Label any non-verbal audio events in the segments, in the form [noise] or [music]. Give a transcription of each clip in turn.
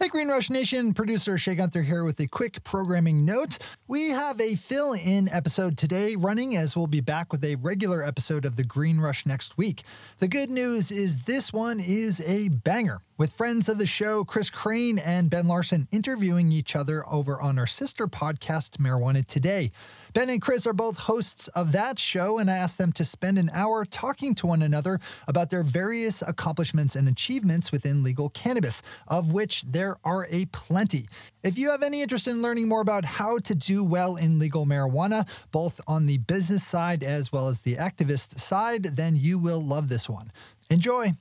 Hey, Green Rush Nation, producer Shea Gunther here with a quick programming note. We have a fill in episode today running as we'll be back with a regular episode of the Green Rush next week. The good news is this one is a banger with friends of the show, Chris Crane and Ben Larson, interviewing each other over on our sister podcast, Marijuana Today. Ben and Chris are both hosts of that show, and I asked them to spend an hour talking to one another about their various accomplishments and achievements within legal cannabis, of which there are a plenty. If you have any interest in learning more about how to do well in legal marijuana, both on the business side as well as the activist side, then you will love this one. Enjoy!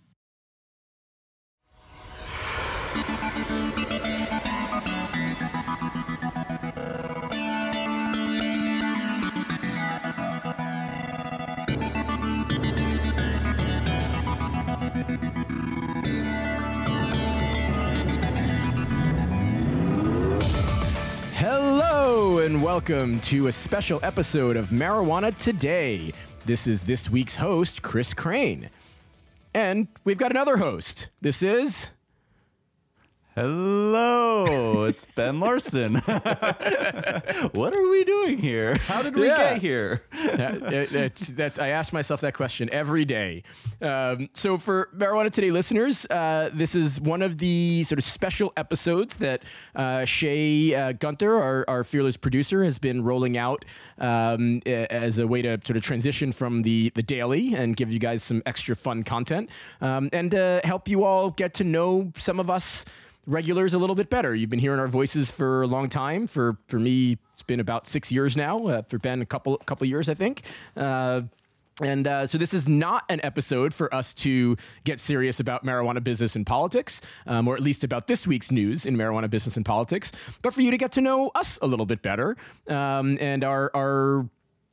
Welcome to a special episode of Marijuana Today. This is this week's host, Chris Crane. And we've got another host. This is. Hello, it's Ben Larson. [laughs] what are we doing here? How did we Yeah. get here? [laughs] that, that- that- I ask myself that question every day. Um, so, for Marijuana Today listeners, uh, this is one of the sort of special episodes that uh, Shea uh, Gunther, our, our fearless producer, has been rolling out um, as a way to sort of transition from the, the daily and give you guys some extra fun content um, and uh, help you all get to know some of us regulars a little bit better. You've been hearing our voices for a long time. For for me, it's been about six years now. Uh, for Ben, a couple couple years, I think. Uh, and uh, so this is not an episode for us to get serious about marijuana business and politics, um, or at least about this week's news in marijuana business and politics, but for you to get to know us a little bit better um, and our our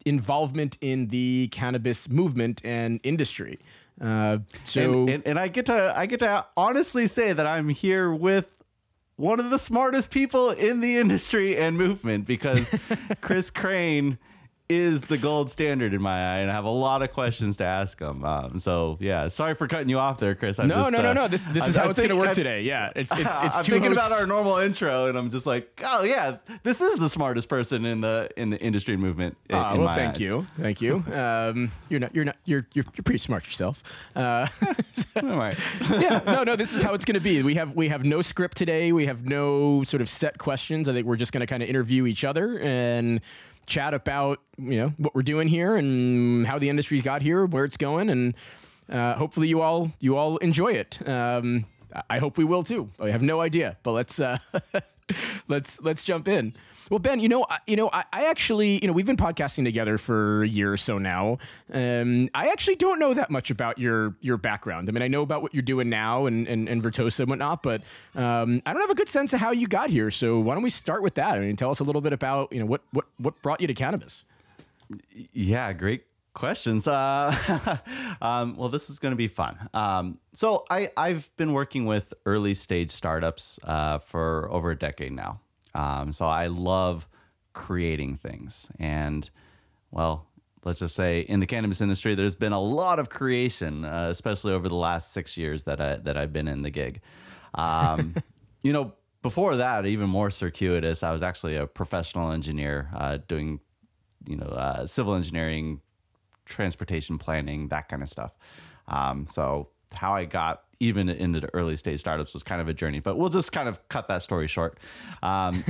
involvement in the cannabis movement and industry. Uh, so and, and, and I get to I get to honestly say that I'm here with one of the smartest people in the industry and movement because [laughs] Chris Crane is the gold standard in my eye, and I have a lot of questions to ask him. Um, so yeah, sorry for cutting you off there, Chris. I'm no, just, no, no, uh, no. This this I- is I how it's going to work I'm- today. Yeah, it's it's [laughs] it's I'm thinking hosts. about our normal intro, and I'm just like, oh yeah, this is the smartest person in the in the industry movement. in- Ah, in well, thank eyes. you, thank you. [laughs] Um, you're not, you're not, you're, you're, you're pretty smart yourself. Uh, [laughs] yeah, no, no. This is how it's going to be. We have, we have no script today. We have no sort of set questions. I think we're just going to kind of interview each other and chat about, you know, what we're doing here and how the industry's got here, where it's going, and uh, hopefully you all, you all enjoy it. Um, I- hope we will too. I have no idea, but let's. Uh, [laughs] let's let's jump in. Well, Ben, you know, I, you know, I, I actually, you know, we've been podcasting together for a year or so now. Um, I actually don't know that much about your your background. I mean, I know about what you're doing now and and, and Vertosa and whatnot, but um, I don't have a good sense of how you got here. So why don't we start with that? I mean, tell us a little bit about you know what what what brought you to cannabis. Yeah, great questions. Uh, [laughs] um, well, this is going to be fun. Um, so I, I've been working with early stage startups uh, for over a decade now. Um, so I love creating things. And well, let's just say in the cannabis industry, there's been a lot of creation, uh, especially over the last six years that I that I've been in the gig. Um, [laughs] you know, before that, even more circuitous, I was actually a professional engineer uh, doing you know, uh, civil engineering, transportation planning, that kind of stuff. Um, so how I got even into the early stage startups was kind of a journey, but we'll just kind of cut that story short. Um,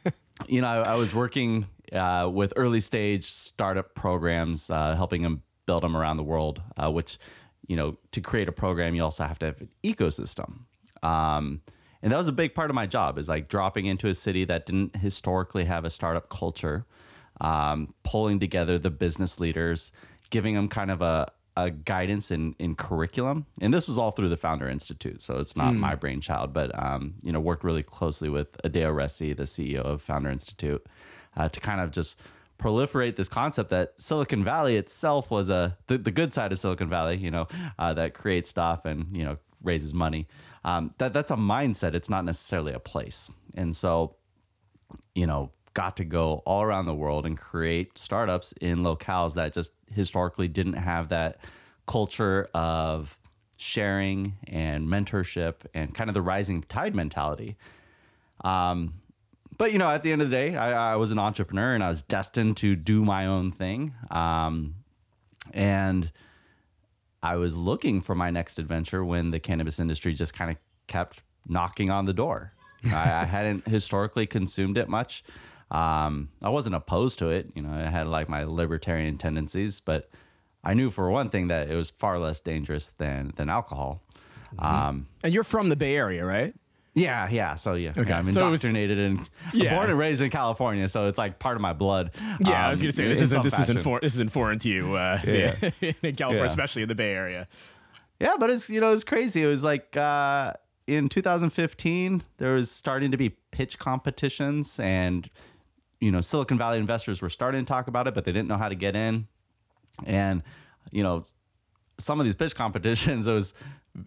[laughs] you know, I, I was working uh, with early stage startup programs, uh, helping them build them around the world, uh, which, you know, to create a program, you also have to have an ecosystem. Um, and that was a big part of my job is like dropping into a city that didn't historically have a startup culture, um, pulling together the business leaders, giving them kind of a, guidance in, in curriculum. And this was all through the Founder Institute. So it's not my brainchild, but, um, you know, worked really closely with Adeo Ressi, the CEO of Founder Institute, uh, to kind of just proliferate this concept that Silicon Valley itself was a the, the good side of Silicon Valley, you know, uh, that creates stuff and you know raises money. Um, that that's a mindset. It's not necessarily a place. And so, you know, got to go all around the world and create startups in locales that just historically didn't have that culture of sharing and mentorship and kind of the rising tide mentality. Um, but you know, at the end of the day, I, I, was an entrepreneur and I was destined to do my own thing. Um, and I was looking for my next adventure when the cannabis industry just kind of kept knocking on the door. [laughs] I, I, hadn't historically consumed it much. Um, I wasn't opposed to it. You know, I had like my libertarian tendencies, but I knew for one thing that it was far less dangerous than than alcohol. Mm-hmm. Um, and you're from the Bay Area, right? Yeah, yeah. So yeah, okay. I'm indoctrinated so was, and yeah. born and raised in California, so it's like part of my blood. Yeah, um, I was gonna say this isn't this isn't for, this isn't foreign to you, uh, [laughs] yeah. [laughs] in California, yeah. especially in the Bay Area. Yeah, but it's you know it's crazy. It was like uh, in 2015 there was starting to be pitch competitions, and you know Silicon Valley investors were starting to talk about it, but they didn't know how to get in, and you know some of these pitch competitions [laughs] it was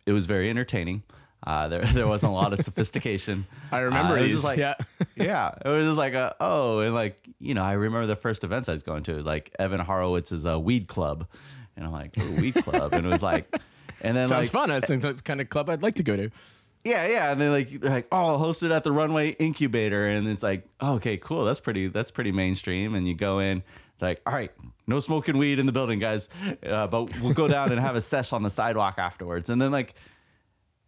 it was very entertaining. Uh, there, there wasn't a lot of sophistication. [laughs] I remember uh, it was just like, yeah, [laughs] yeah, it was just like, a, oh, and like, you know, I remember the first events I was going to, like Evan Horowitz's a uh, weed club, and I'm like, weed club, and it was like, and then sounds like, fun. That's the kind of club I'd like to go to. Yeah, yeah, and then like they're like, oh, hosted at the Runway Incubator, and it's like, oh, okay, cool, that's pretty, that's pretty mainstream, and you go in. Like, all right, no smoking weed in the building, guys. Uh, but we'll go down and have a [laughs] sesh on the sidewalk afterwards. And then like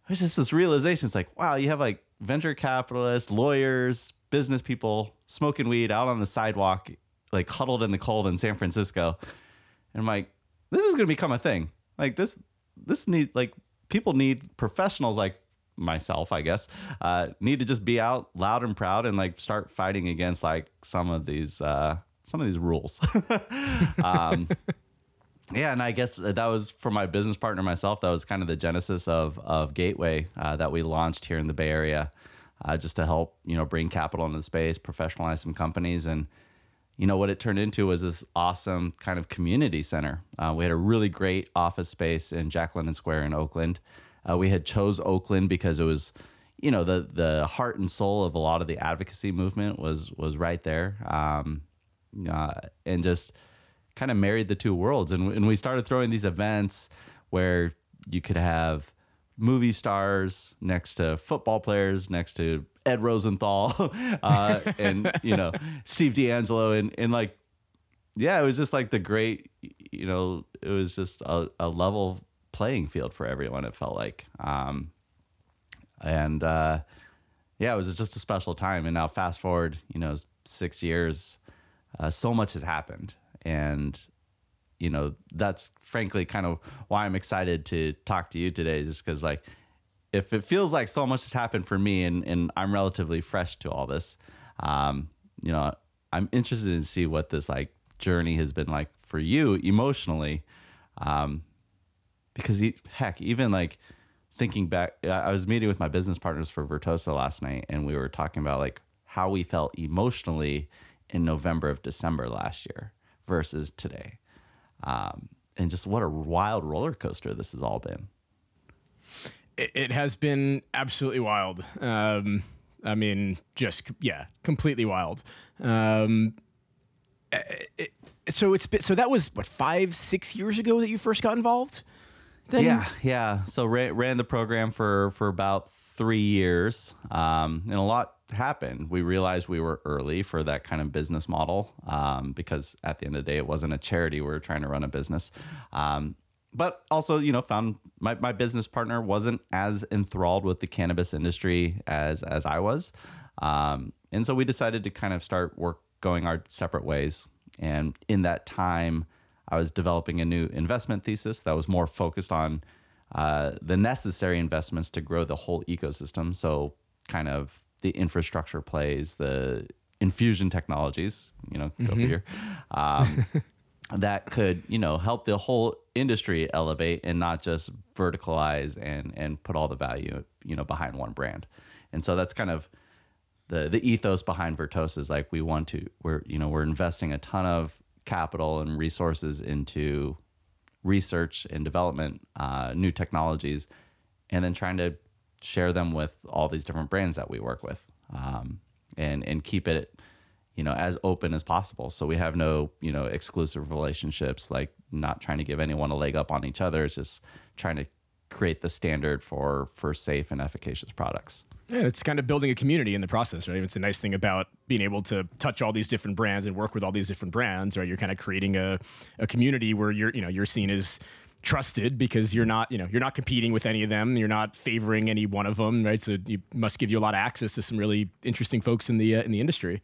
there's just this realization. It's like, wow, you have like venture capitalists, lawyers, business people smoking weed out on the sidewalk, like huddled in the cold in San Francisco. And I'm like, this is going to become a thing. Like this, this need like people need professionals like myself, I guess, uh, need to just be out loud and proud and like start fighting against like some of these, uh, some of these rules. [laughs] um, yeah, and I guess that was for my business partner myself. That was kind of the genesis of of Gateway uh, that we launched here in the Bay Area, uh, just to help you know bring capital into the space, professionalize some companies, and you know what it turned into was this awesome kind of community center. Uh, we had a really great office space in Jack London Square in Oakland. Uh, we had chose Oakland because it was you know the the heart and soul of a lot of the advocacy movement was was right there, um, uh, and just kind of married the two worlds. And, and we started throwing these events where you could have movie stars next to football players, next to Ed Rosenthal, [laughs] uh, and you know [laughs] Steve DeAngelo, and and like, yeah, it was just like the great, you know, it was just a, a level playing field for everyone. It felt like, um, and uh, yeah, it was just a special time. And now fast forward, you know, six years, uh, so much has happened, and you know that's frankly kind of why I'm excited to talk to you today, just because like if it feels like so much has happened for me and and I'm relatively fresh to all this, um, you know, I'm interested to see what this like journey has been like for you emotionally, um, because he, heck, even like thinking back, I was meeting with my business partners for Vertosa last night, and we were talking about like how we felt emotionally in November of December last year versus today. Um, and just what a wild roller coaster this has all been. It, it has been absolutely wild. Um, I mean, just yeah, completely wild. Um, it, so it's been, so that was what five, six years ago that you first got involved. Then? Yeah, yeah. So ran, ran the program for for about three years, um, and a lot happened. We realized we were early for that kind of business model um, because at the end of the day, it wasn't a charity. We were trying to run a business. Um, but also, you know, found my, my business partner wasn't as enthralled with the cannabis industry as as I was, um, and so we decided to kind of start work going our separate ways. And in that time, I was developing a new investment thesis that was more focused on uh, the necessary investments to grow the whole ecosystem. So, kind of the infrastructure plays, the infusion technologies, you know, mm-hmm. go figure, um, [laughs] that could, you know, help the whole industry elevate and not just verticalize and and put all the value, you know, behind one brand. And so that's kind of the the ethos behind Vertosa is like we want to we're you know we're investing a ton of capital and resources into research and development, uh, new technologies, and then trying to share them with all these different brands that we work with, um, and and keep it, you know, as open as possible. So we have no you know exclusive relationships, like not trying to give anyone a leg up on each other. It's just trying to create the standard for for safe and efficacious products. Yeah, it's kind of building a community in the process, right? It's the nice thing about being able to touch all these different brands and work with all these different brands, right? You're kind of creating a, a community where you're, you know, you're seen as trusted because you're not, you know, you're not competing with any of them. You're not favoring any one of them, right? So you must give you a lot of access to some really interesting folks in the uh, in the industry.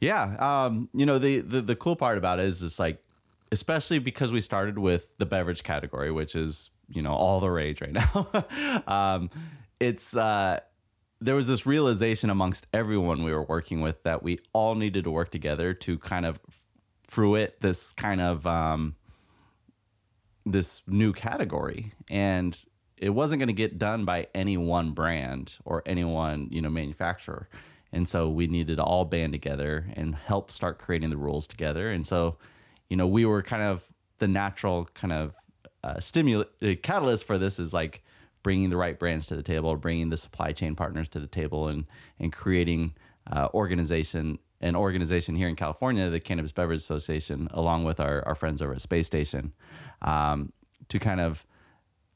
Yeah, um, you know the, the the cool part about it is it's like, especially because we started with the beverage category, which is you know all the rage right now. [laughs] um, it's uh, there was this realization amongst everyone we were working with that we all needed to work together to kind of fruit this kind of um, this new category. And it wasn't going to get done by any one brand or any one you know manufacturer. And so we needed to all band together and help start creating the rules together. And so you know we were kind of the natural kind of uh, stimulus uh, catalyst for this is like bringing the right brands to the table, bringing the supply chain partners to the table, and and creating uh, organization an organization here in California, the Cannabis Beverage Association, along with our, our friends over at Space Station, um, to kind of,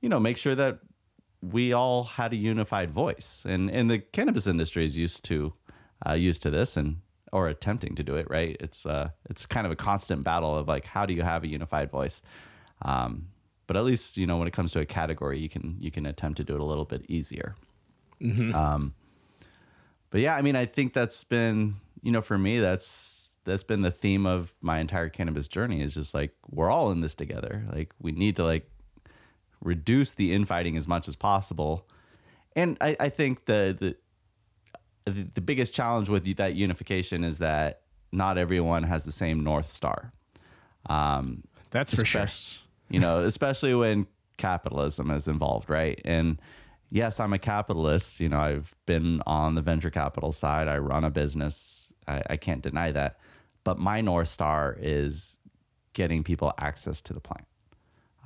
you know, make sure that we all had a unified voice. And and the cannabis industry is used to uh, used to this and or attempting to do it. Right? It's uh it's kind of a constant battle of like how do you have a unified voice. Um, but at least you know when it comes to a category, you can you can attempt to do it a little bit easier. Mm-hmm. Um, but yeah, I mean, I think that's been you know for me that's that's been the theme of my entire cannabis journey is just like we're all in this together. Like we need to like reduce the infighting as much as possible, and I, I think the the the biggest challenge with that unification is that not everyone has the same north star. Um, That's for sure you know, especially when capitalism is involved, right? And yes, I'm a capitalist. You know, I've been on the venture capital side. I run a business. I, I can't deny that. But my North Star is getting people access to the plant.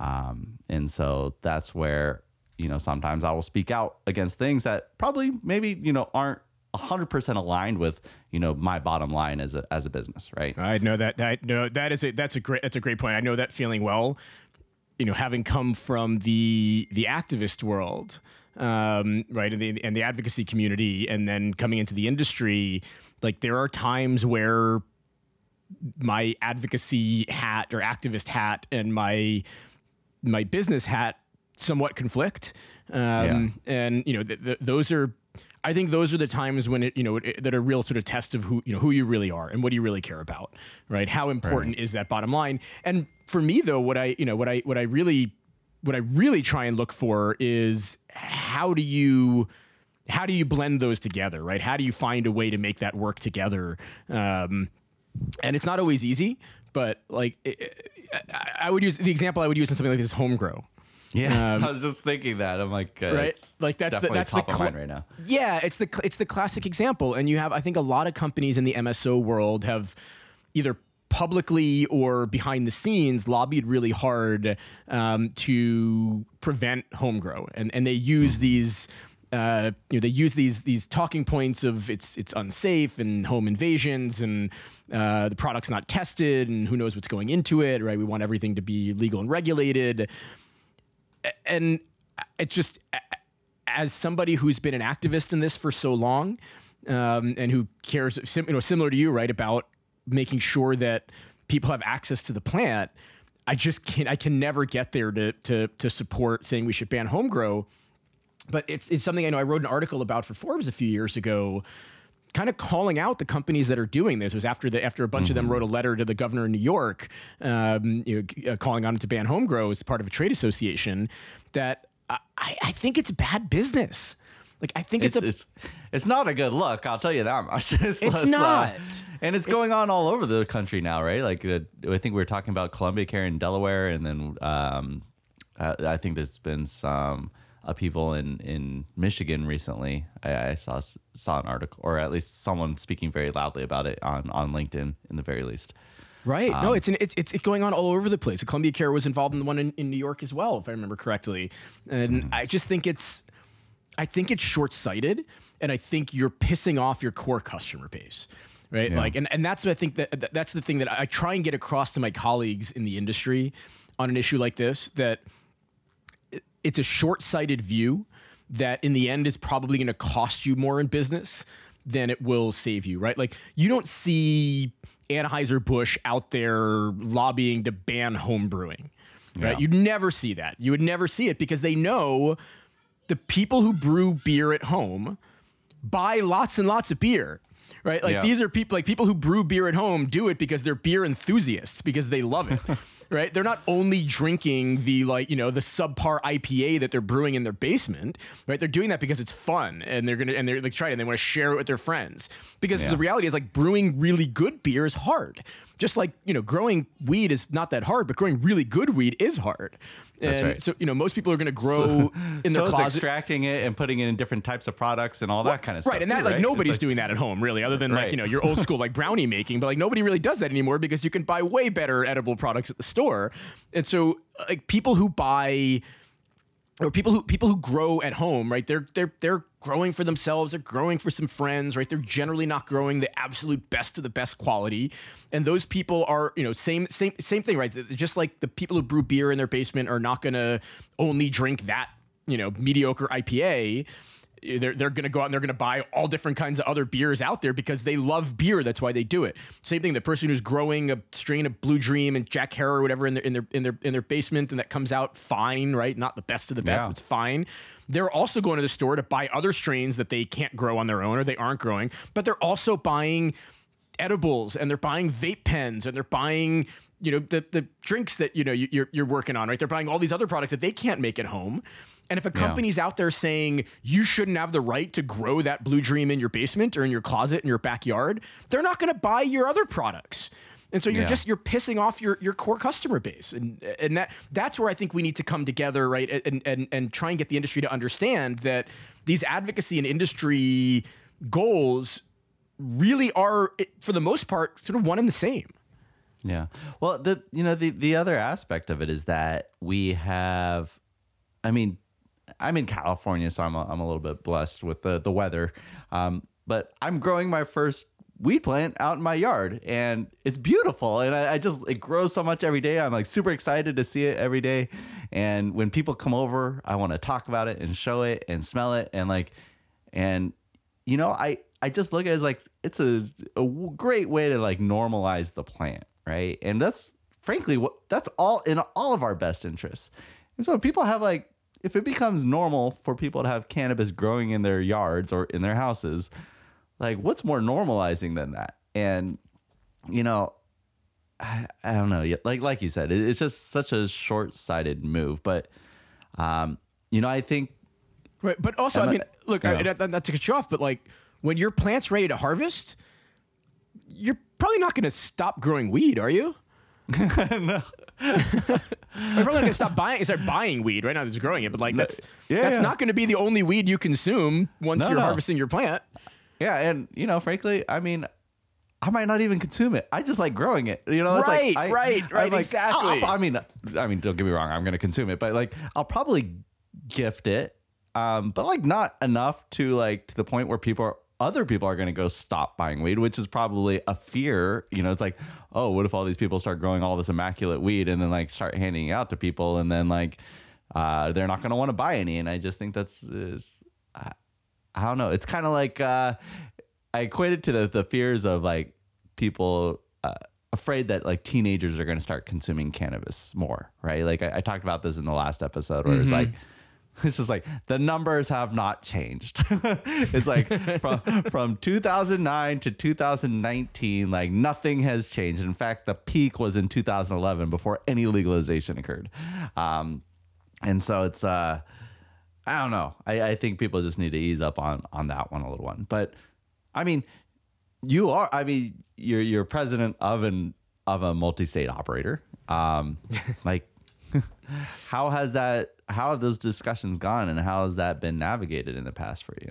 Um, and so that's where, you know, sometimes I will speak out against things that probably maybe, you know, aren't 100% aligned with you know my bottom line as a as a business right i know that that no that is a that's a great that's a great point i know that feeling well you know, having come from the the activist world, um, right, and the, and the advocacy community, and then coming into the industry, like there are times where my advocacy hat or activist hat and my my business hat somewhat conflict, um, yeah. and you know, th- th- those are I think those are the times when it, you know, it, that are real sort of test of who, you know, who you really are and what do you really care about, right? How important right. is that bottom line? And for me though, what I, you know, what I, what I really, what I really try and look for is how do you, how do you blend those together, right? How do you find a way to make that work together? Um, and it's not always easy, but like, it, I would use the example I would use in something like this home grow, yeah, um, [laughs] I was just thinking that. I'm like, uh, right, like that's the, that's top the cl- of mind right now. Yeah, it's the it's the classic example, and you have I think a lot of companies in the MSO world have either publicly or behind the scenes lobbied really hard um, to prevent home grow, and and they use these. Uh, you know, they use these these talking points of it's it's unsafe and home invasions and uh, the product's not tested and who knows what's going into it. Right? We want everything to be legal and regulated and it's just as somebody who's been an activist in this for so long um, and who cares, you know, similar to you, right, about making sure that people have access to the plant. I just can't. I can never get there to to to support saying we should ban home grow. But it's it's something I know I wrote an article about for Forbes a few years ago kind of calling out the companies that are doing this. It was after the after a bunch mm-hmm. of them mm-hmm. wrote a letter to the governor of New York, um, you know, uh, calling on him to ban home grow as part of a trade association. That I, I think it's bad business. Like I think it's it's, a, it's, it's not a good look. I'll tell you that much. [laughs] It's, it's less, not, uh, and it's going on all over the country now, right? Like uh, I think we were talking about Columbia Care in Delaware, and then um, uh, I think there's been some upheaval in in Michigan recently. I, I, saw saw an article, or at least someone speaking very loudly about it on on LinkedIn, in the very least. Right. Um, no, it's, an, it's it's going on all over the place. Columbia Care was involved in the one in, in New York as well, if I remember correctly. And mm-hmm. I just think it's, I think it's short sighted, and I think you're pissing off your core customer base right yeah. like and, and that's what i think that that's the thing that i try and get across to my colleagues in the industry on an issue like this that it's a short-sighted view that in the end is probably going to cost you more in business than it will save you, right? Like you don't see Anheuser-Busch out there lobbying to ban home brewing, right? Yeah. You'd never see that. You would never see it because they know the people who brew beer at home buy lots and lots of beer. Right? Like Yeah. these are people like people who brew beer at home do it because they're beer enthusiasts because they love it. [laughs] right? They're not only drinking the like, you know, the subpar IPA that they're brewing in their basement, right? They're doing that because it's fun and they're to and they're like trying and they want to share it with their friends. Because Yeah. the reality is like brewing really good beer is hard. Just like, you know, growing weed is not that hard, but growing really good weed is hard. That's right. so, you know, most people are going to grow [laughs] in so their is closet. extracting it and putting it in different types of products and all that kind of stuff. Right, and that too, like right? nobody's like- doing that at home really, other than like you know your old school like brownie making. But like nobody really does that anymore because you can buy way better edible products at the store. And so like people who buy or people who people who grow at home, right? They're they're they're growing for themselves. They're growing for some friends, right? They're generally not growing the absolute best of the best quality, and those people are you know same same same thing, right? Just like the people who brew beer in their basement are not going to only drink that you know mediocre IPA. Eh, they're, they're going to go out and they're going to buy all different kinds of other beers out there because they love beer. That's why they do it. Same thing. The person who's growing a strain of Blue Dream and Jack Herer or whatever in their in their in their in their basement and that comes out fine, right? Not the best of the best, Yeah. but it's fine. They're also going to the store to buy other strains that they can't grow on their own or they aren't growing, but they're also buying edibles and they're buying vape pens and they're buying you know the the drinks that you know you- you're you're working on right they're buying all these other products that they can't make at home and if a company's out there saying you shouldn't have the right to grow that blue dream in your basement or in your closet in your backyard they're not going to buy your other products and so you're Yeah. just you're pissing off your your core customer base and and that that's where I think we need to come together right and and and try and get the industry to understand that these advocacy and industry goals really are for the most part sort of one and the same Yeah. Well, the you know the the other aspect of it is that we have, I mean, I'm in California, so I'm a, I'm a little bit blessed with the the weather, um, but I'm growing my first weed plant out in my yard, and it's beautiful, and I, I just it grows so much every day. I'm like super excited to see it every day, and when people come over, I want to talk about it and show it and smell it, and like, and you know, I I just look at it as like it's a, a great way to like normalize the plant, right? And that's frankly what that's all in all of our best interests. And so people have like if it becomes normal for people to have cannabis growing in their yards or in their houses, like what's more normalizing than that? And you know, I, I don't know. Like like you said, it's just such a short-sighted move, but um, you know, I think right but also I mean look. I, not, not to cut you off but like when your plant's ready to harvest you're probably not going to stop growing weed are you [laughs] no. You're probably gonna stop buying. Start buying weed right now. That's growing it, but like that's yeah, that's yeah. not going to be the only weed you consume once No, you're no. harvesting your plant. Yeah, and you know, frankly, I mean, I might not even consume it. I just like growing it. You know, it's Right, like I, right, right, like, exactly. I'll- I mean, I mean, don't get me wrong. I'm going to consume it, but like, I'll probably gift it, um, but like not enough to like to the point where people are. Other people are going to go stop buying weed, which is probably a fear. You know, it's like, oh, what if all these people start growing all this immaculate weed and then like start handing it out to people, and then like uh, they're not going to want to buy any. And I just think that's is, I, I don't know. It's kind of like uh, I equate it to the the fears of like people uh, afraid that like teenagers are going to start consuming cannabis more, right? Like I, I talked about this in the last episode, where it's like. [laughs] It's just like the numbers have not changed. [laughs] it's like from [laughs] from 2009 to 2019, like nothing has changed. In fact, the peak was in 2011 before any legalization occurred. Um, and so it's uh, I don't know. I, I think people just need to ease up on on that one a little one. But I mean, you are. I mean, you're you're president of an of a multi-state operator. Um, like, [laughs] how has that? How have those discussions gone, and how has that been navigated in the past for you?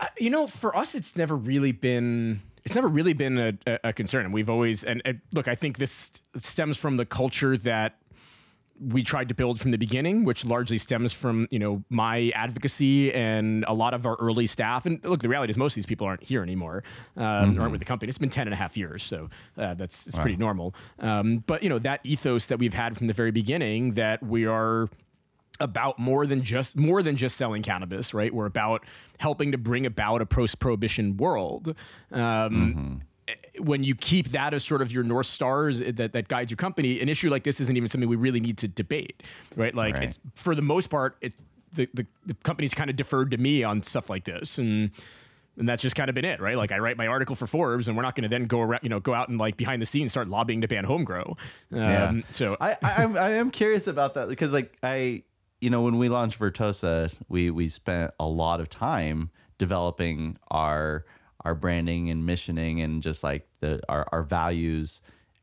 I- you know, for us, it's never really been. It's never really been a, a, a concern, and we've always. And, and look, I think this stems from the culture that we tried to build from the beginning, which largely stems from you know my advocacy and a lot of our early staff. And look, the reality is most of these people aren't here anymore, um, aren't with the company. It's been 10 and a half years, so uh, that's it's pretty normal. Um, but you know that ethos that we've had from the very beginning that we are about more than just more than just selling cannabis, right? We're about helping to bring about a post-prohibition world. Um, When you keep that as sort of your north stars that, that guides your company, an issue like this isn't even something we really need to debate, right? Like Right. it's for the most part, it, the, the the company's kind of deferred to me on stuff like this, and and that's just kind of been it, right? Like I write my article for Forbes, and we're not going to then go around, you know, go out and like behind the scenes start lobbying to ban home grow. Um, Yeah. So I, I I'm I am curious about that because like I you know when we launched Vertosa we we spent a lot of time developing our our branding and missioning and just like the our, our values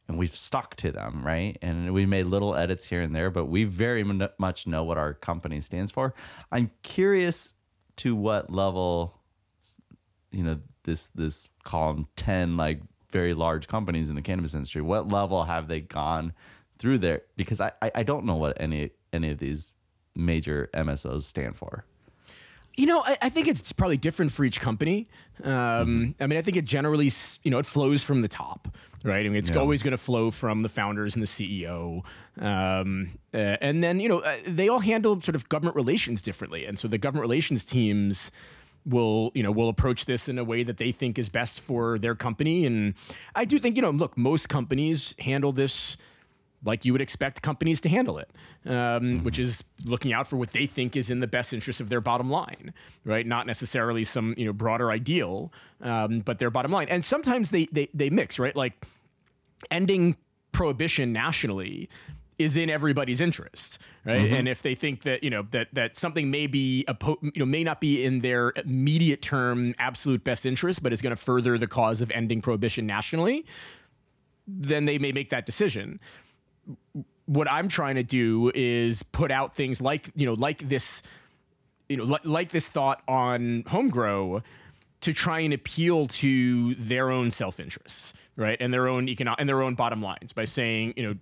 and we've stuck to them right? And we made little edits here and there but we very mon- much know what our company stands for. I'm curious to what level you know this this column 10 like very large companies in the cannabis industry what level have they gone through there? Because i i I don't know what any any of these major msos stand for You know, I, I think it's probably different for each company. Um, I mean, I think it generally, you know, it flows from the top, right? I mean, it's Yeah. always going to flow from the founders and the CEO. Um, uh, and then, you know, uh, they all handle sort of government relations differently. And so the government relations teams will, you know, will approach this in a way that they think is best for their company. And I do think, you know, look, most companies handle this like you would expect companies to handle it, um, which is looking out for what they think is in the best interest of their bottom line, right? Not necessarily some you know broader ideal, um, but their bottom line. And sometimes they they they mix, right? Like ending prohibition nationally is in everybody's interest, right? And if they think that you know that that something may be oppo- you know may not be in their immediate term absolute best interest, but is going to further the cause of ending prohibition nationally, then they may make that decision what I'm trying to do is put out things like you know like this you know like, like this thought on home grow to try and appeal to their own self-interests right? And their own economic and their own bottom lines by saying you know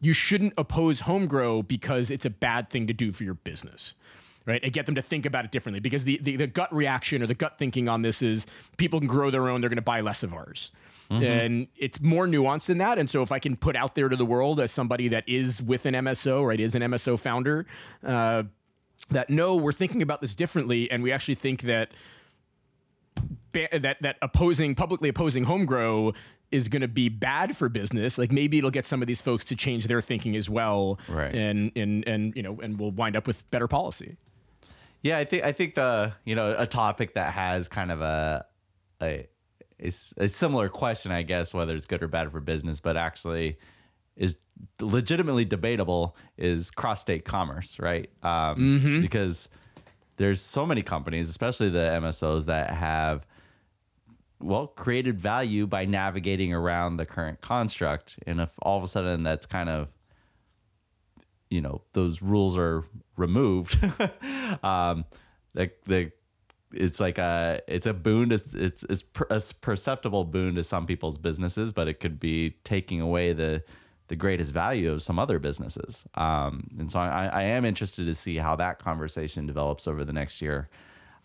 you shouldn't oppose home grow because it's a bad thing to do for your business right? And get them to think about it differently because the, the, the gut reaction or the gut thinking on this is people can grow their own they're going to buy less of ours and it's more nuanced than that. And so if i can put out there to the world as somebody that is with an mso right is an mso founder uh, that no we're thinking about this differently. And we actually think that that that opposing publicly opposing home grow is going to be bad for business. Like maybe it'll get some of these folks to change their thinking as well. Right. and and and you know and we'll wind up with better policy. Yeah, I think I think the you know a topic that has kind of a a a, s- a similar question, I guess, whether it's good or bad for business, but actually is legitimately debatable is cross state commerce, right? Um, Because there's so many companies, especially the MSOs, that have well created value by navigating around the current construct, and if all of a sudden that's kind of you know those rules are removed [laughs] um the the it's like a it's a boon to it's it's per, a perceptible boon to some people's businesses but it could be taking away the the greatest value of some other businesses um and so i i am interested to see how that conversation develops over the next year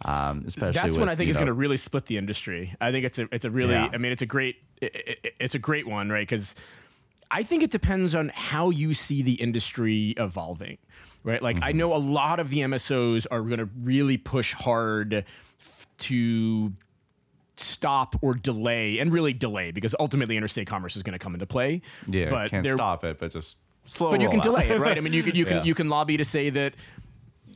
um especially that's with, when I think is going to really split the industry. I think it's a it's a really Yeah. I mean it's a great i i it's a great one right because I think it depends on how you see the industry evolving. Right, like Mm-hmm. I know a lot of the MSOs are going to really push hard f- to stop or delay and really delay because ultimately interstate commerce is going to come into play. yeah but can't stop it but just slow but you can delay it, right? I mean, you can you [laughs] can Yeah. you can lobby to say that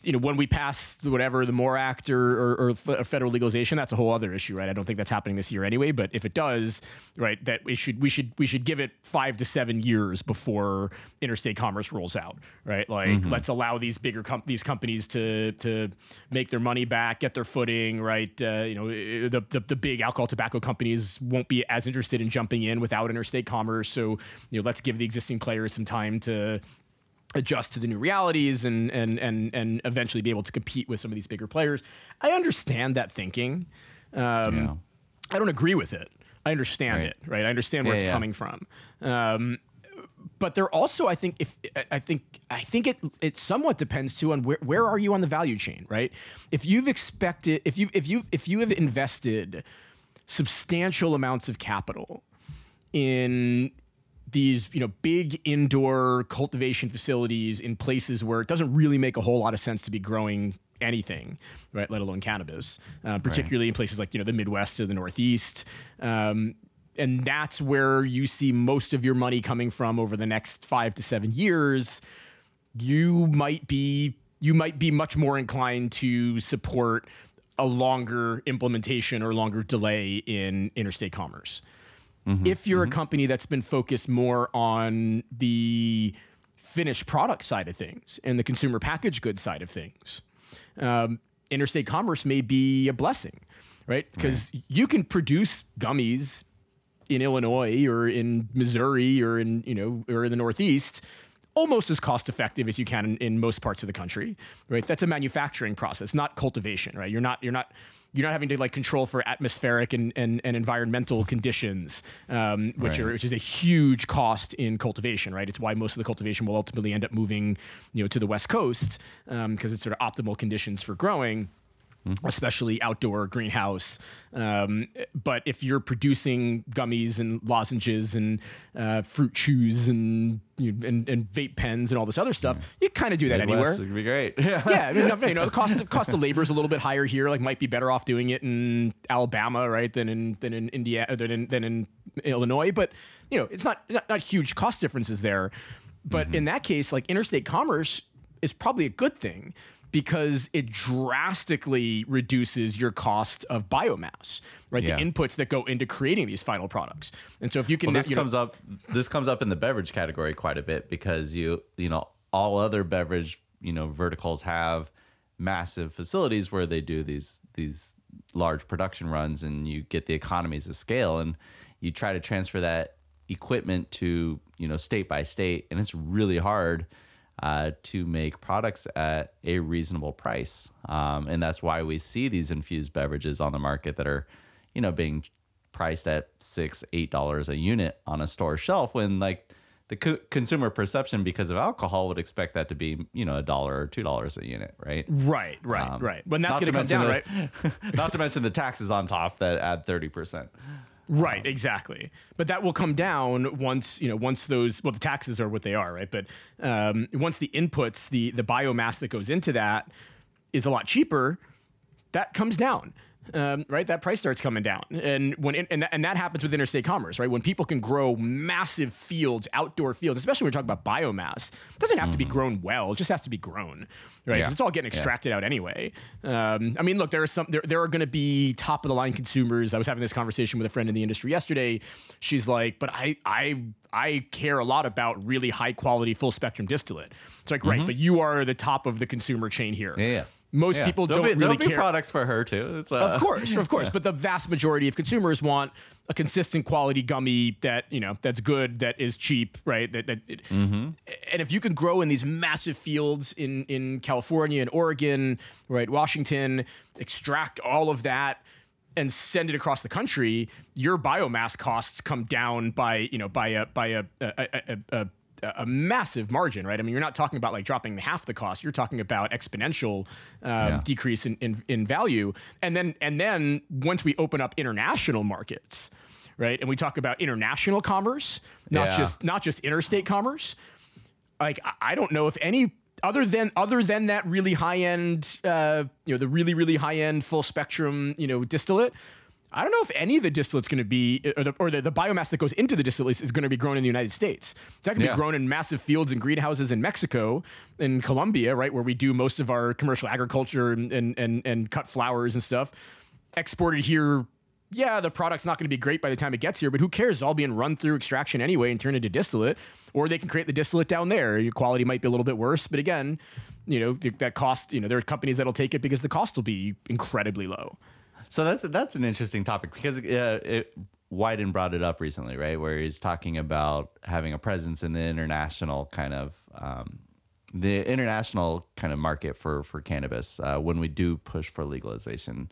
you know when we pass whatever the More Act or, or, or federal legalization, that's a whole other issue, right? I don't think that's happening this year anyway. But if it does, right, that we should we should we should give it five to seven years before interstate commerce rolls out, right? Like Mm-hmm. let's allow these bigger com- these companies to to make their money back, get their footing, right? Uh, you know, the, the the big alcohol tobacco companies won't be as interested in jumping in without interstate commerce. So you know, let's give the existing players some time to adjust to the new realities and and and and eventually be able to compete with some of these bigger players. I understand that thinking. Um, Yeah. I don't agree with it. I understand Right. it, right? I understand where Yeah, it's yeah. coming from. Um, but there also, I think, if I think, I think it it somewhat depends too on where where are you on the value chain, right? If you've expected, if you if you if you have invested substantial amounts of capital in these you know big indoor cultivation facilities in places where it doesn't really make a whole lot of sense to be growing anything, right? Let alone cannabis, uh, particularly right. in places like you know the Midwest or the Northeast. Um, and that's where you see most of your money coming from over the next five to seven years. You might be you might be much more inclined to support a longer implementation or longer delay in interstate commerce. Mm-hmm. If you're mm-hmm. a company that's been focused more on the finished product side of things and the consumer packaged goods side of things, um, interstate commerce may be a blessing, right? Because right. you can produce gummies in Illinois or in Missouri or in you know or in the Northeast almost as cost effective as you can in, in, most parts of the country, right? That's a manufacturing process, not cultivation, right? You're not you're not you're not having to like control for atmospheric and, and, and environmental conditions, um, which right. are which is a huge cost in cultivation, right? It's why most of the cultivation will ultimately end up moving, you know, to the west coast because um, it's sort of optimal conditions for growing mm-hmm. especially outdoor greenhouse. Um, but if you're producing gummies and lozenges and uh, fruit chews and, you know, and, and vape pens and all this other stuff, yeah. you kind of do that Midwest, anywhere. It'd be great. Yeah, [laughs] yeah. I mean, you know, the cost of, cost of labor is a little bit higher here. Like, might be better off doing it in Alabama, right, than in than in India than in, than in Illinois. But you know, it's not not, not huge cost differences there. But mm-hmm. in that case, like interstate commerce is probably a good thing because it drastically reduces your cost of biomass, right? Yeah. The inputs that go into creating these final products. And so if you can, well, this you comes know, up, this comes up in the beverage category quite a bit because you, you know, all other beverage, you know, verticals have massive facilities where they do these these large production runs, and you get the economies of scale, and you try to transfer that equipment to you know state by state, and it's really hard uh, to make products at a reasonable price. Um, and that's why we see these infused beverages on the market that are, you know, being priced at six, eight dollars a unit on a store shelf when like the co- consumer perception because of alcohol would expect that to be you know a dollar or two dollars a unit right? Right right um, right. When that's going to come down the, right? [laughs] not to mention the taxes on top that add 30% Right, exactly. But that will come down once you know once those well the taxes are what they are, right? But um, once the inputs, the the biomass that goes into that is a lot cheaper, that comes down um, right? That price starts coming down, and when and that, and that happens with interstate commerce, right? When people can grow massive fields, outdoor fields, especially when we're talking about biomass, it doesn't have mm-hmm. to be mm-hmm. grown well; it just has to be grown, right? Yeah. It's all getting extracted yeah. out anyway. Um, I mean, look, there are some there, there are going to be top of the line consumers. I was having this conversation with a friend in the industry yesterday. She's like, "But I I I care a lot about really high quality full spectrum distillate." It's like, mm-hmm. right, but you are the top of the consumer chain here. Yeah. Most yeah. people there'll don't be, really care. be products for her too. Uh, of course, of course. Yeah. [laughs] But the vast majority of consumers want a consistent quality gummy that you know that's good, that is cheap, right? That, that mm-hmm. and if you can grow in these massive fields in in California and Oregon, right, Washington, extract all of that and send it across the country, your biomass costs come down by you know by a by a, a, a, a a massive margin, right? I mean, you're not talking about like dropping half the cost. You're talking about exponential um, yeah. decrease in, in, in value. And then and then once we open up international markets, right, and we talk about international commerce, not yeah. just not just interstate commerce. Like I don't know if any other than other than that really high end, uh, you know, the really really high end full spectrum, you know, distillate. I don't know if any of the distillate's going to be, or, the, or the, the, biomass that goes into the distillate is going to be grown in the United States. It's not going to yeah. be grown in massive fields and greenhouses in Mexico, in Colombia, right, where we do most of our commercial agriculture and, and, and, and cut flowers and stuff. Exported here, yeah, the product's not going to be great by the time it gets here, but who cares? It's all being run through extraction anyway and turned into distillate. Or they can create the distillate down there. Your quality might be a little bit worse, but again, you know, that cost, you know, there are companies that'll take it because the cost will be incredibly low. So that's that's an interesting topic because uh, it, Wyden brought it up recently, right? Where he's talking about having a presence in the international kind of um, the international kind of market for for cannabis uh, when we do push for legalization.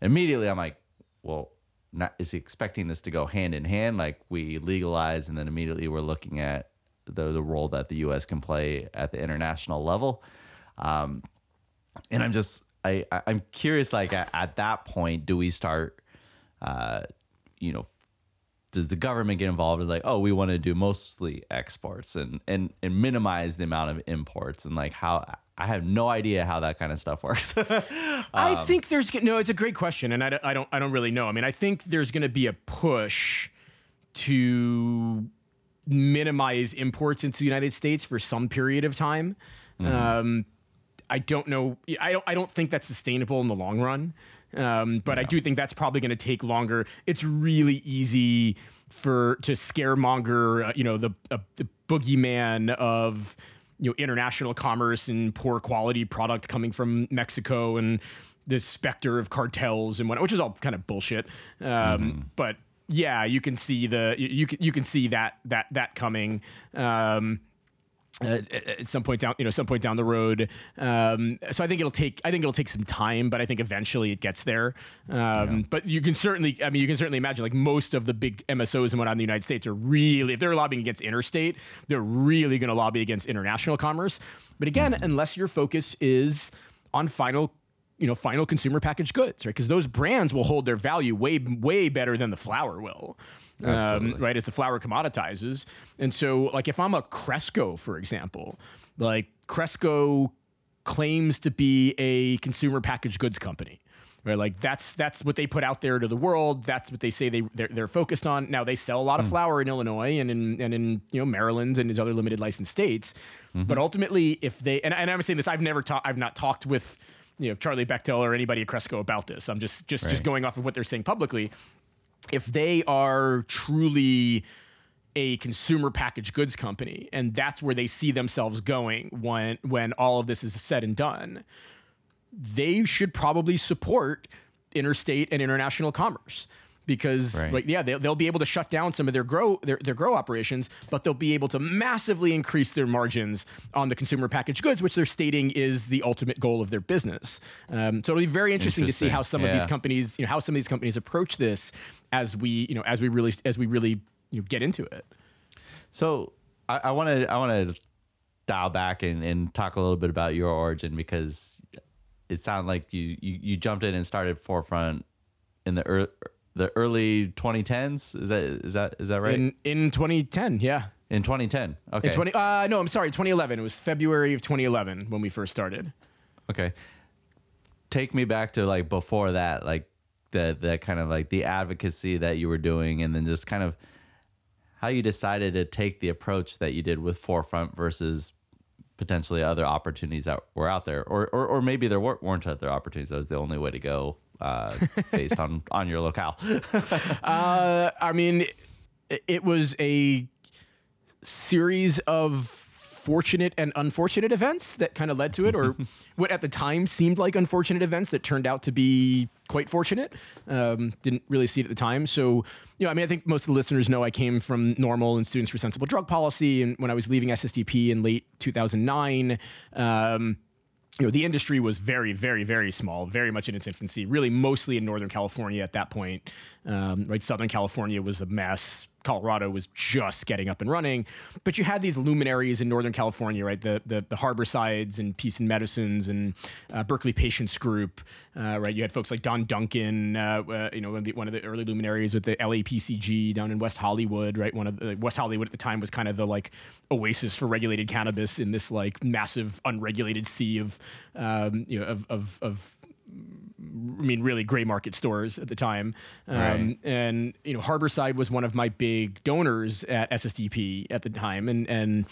Immediately, I'm like, well, not, is he expecting this to go hand in hand? Like we legalize and then immediately we're looking at the the role that the U.S. can play at the international level. Um, and I'm just I, I'm curious, like at, at that point, do we start, uh, you know, does the government get involved? Like, oh, we want to do mostly exports and and and minimize the amount of imports and like how I have no idea how that kind of stuff works. [laughs] I think there's no. It's a great question, and I, don't- I don't I don't really know. I mean, I think there's going to be a push to minimize imports into the United States for some period of time. Um, I don't know. I don't. I don't think that's sustainable in the long run. Um, but I do think that's probably going to take longer. It's really easy for to scaremonger, uh, you know, the uh, the boogeyman of you know international commerce and poor quality product coming from Mexico and this specter of cartels and what, which is all kind of bullshit. Um, But yeah, you can see the you, you can you can see that that that coming. Um, uh, at some point down, you know, some point down the road. Um, so I think it'll take, I think it'll take some time, but I think eventually it gets there. Um, But you can certainly, I mean, you can certainly imagine like most of the big MSOs and whatnot in the United States are really, if they're lobbying against interstate, they're really going to lobby against international commerce. But again, unless your focus is on final you know final consumer packaged goods right because those brands will hold their value way way better than the flour will um, right as the flour commoditizes. And so like if i'm a cresco for example like cresco claims to be a consumer packaged goods company right? Like that's that's what they put out there to the world. That's what they say they they're, they're focused on. Now they sell a lot of flour in illinois and in and in you know maryland and these other limited license states. But ultimately if they and, and i'm saying this i've never talked i've not talked with you know Charlie Bachtell or anybody at Cresco about this. I'm just just just going off of what they're saying publicly. If they are truly a consumer packaged goods company and that's where they see themselves going when when all of this is said and done, they should probably support interstate and international commerce because Right. like yeah they'll, they'll be able to shut down some of their grow their, their grow operations but they'll be able to massively increase their margins on the consumer packaged goods which they're stating is the ultimate goal of their business. Um, so it'll be very interesting, to see how some of these companies you know how some of these companies approach this as we you know as we really as we really you know, get into it. So I want to I want to dial back and, and talk a little bit about your origin because it sounded like you, you, you jumped in and started forefront in the ear the early 2010s. Is that is that is that right? in in 2010 yeah In 2010. Okay. in 20 uh, no i'm sorry 2011 it was february of 2011 when we first started Okay. Take me back to like before that, like the the kind of like the advocacy that you were doing, and then just kind of how you decided to take the approach that you did with Forefront versus potentially other opportunities that were out there, or or, or maybe there weren't, weren't other opportunities. That was the only way to go uh, based on [laughs] on your locale. [laughs] Uh, I mean, it, was a series of fortunate and unfortunate events that kind of led to it, or [laughs] what at the time seemed like unfortunate events that turned out to be quite fortunate. Um, didn't really see it at the time. So, you know, I mean, I think most of the listeners know I came from NORML and Students for Sensible Drug Policy. And when I was leaving SSDP in late 2009, um, you know, the industry was very, very, very small, very much in its infancy, really mostly in Northern California at that point. Um, right. Southern California was a mess. Colorado was just getting up and running. But you had these luminaries in Northern California, right? The the, the Harborsides and Peace and Medicines and uh, Berkeley Patients Group, uh, right? You had folks like Don Duncan, uh, uh, you know, one of, the, one of the early luminaries with the LAPCG down in West Hollywood, right? One of the West Hollywood at the time was kind of the like oasis for regulated cannabis in this like massive unregulated sea of, um, you know, of, of, of I mean, really gray market stores at the time. Um, Right. And, you know, Harborside was one of my big donors at SSDP at the time. And, and,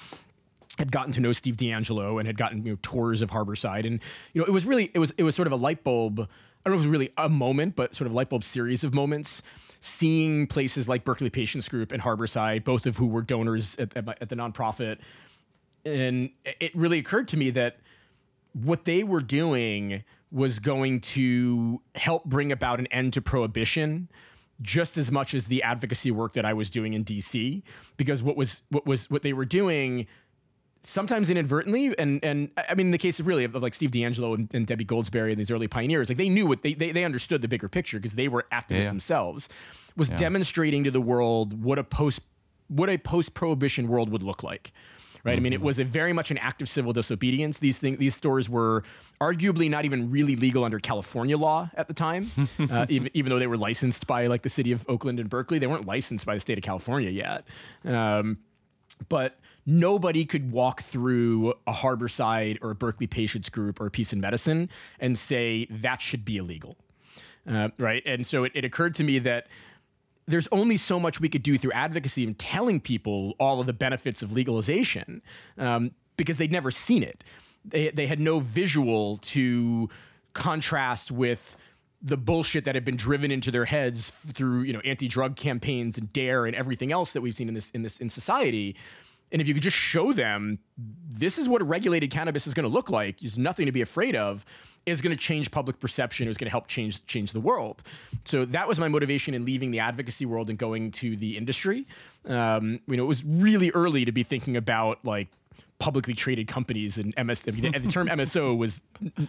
had gotten to know Steve DeAngelo and had gotten you know tours of Harborside and you know it was really it was it was sort of a light bulb I don't know if it was really a moment but sort of light bulb series of moments seeing places like Berkeley Patients Group and Harborside both of who were donors at, at, my, at the nonprofit and it really occurred to me that what they were doing was going to help bring about an end to prohibition just as much as the advocacy work that I was doing in DC because what was what was what they were doing sometimes inadvertently and and I mean in the case of really of, of like Steve DeAngelo and, and Debbie Goldsberry and these early pioneers like they knew what they they, they understood the bigger picture because they were activists Yeah. themselves was demonstrating to the world what a post what a post prohibition world would look like right? I mean, it was a very much an act of civil disobedience. These things, these stores were arguably not even really legal under California law at the time, [laughs] uh, even, even though they were licensed by like the city of Oakland and Berkeley. They weren't licensed by the state of California yet. Um, but nobody could walk through a Harborside or a Berkeley Patients Group or a Peace in Medicine and say that should be illegal. Uh, right. And so it, it occurred to me that there's only so much we could do through advocacy and telling people all of the benefits of legalization um, because they'd never seen it. They, they had no visual to contrast with the bullshit that had been driven into their heads through you know anti-drug campaigns and dare and everything else that we've seen in this in this in society and if you could just show them this is what a regulated cannabis is going to look like there's nothing to be afraid of is going to change public perception it was going to help change change the world so that was my motivation in leaving the advocacy world and going to the industry um, you know it was really early to be thinking about like publicly traded companies and MS. I mean, the term MSO was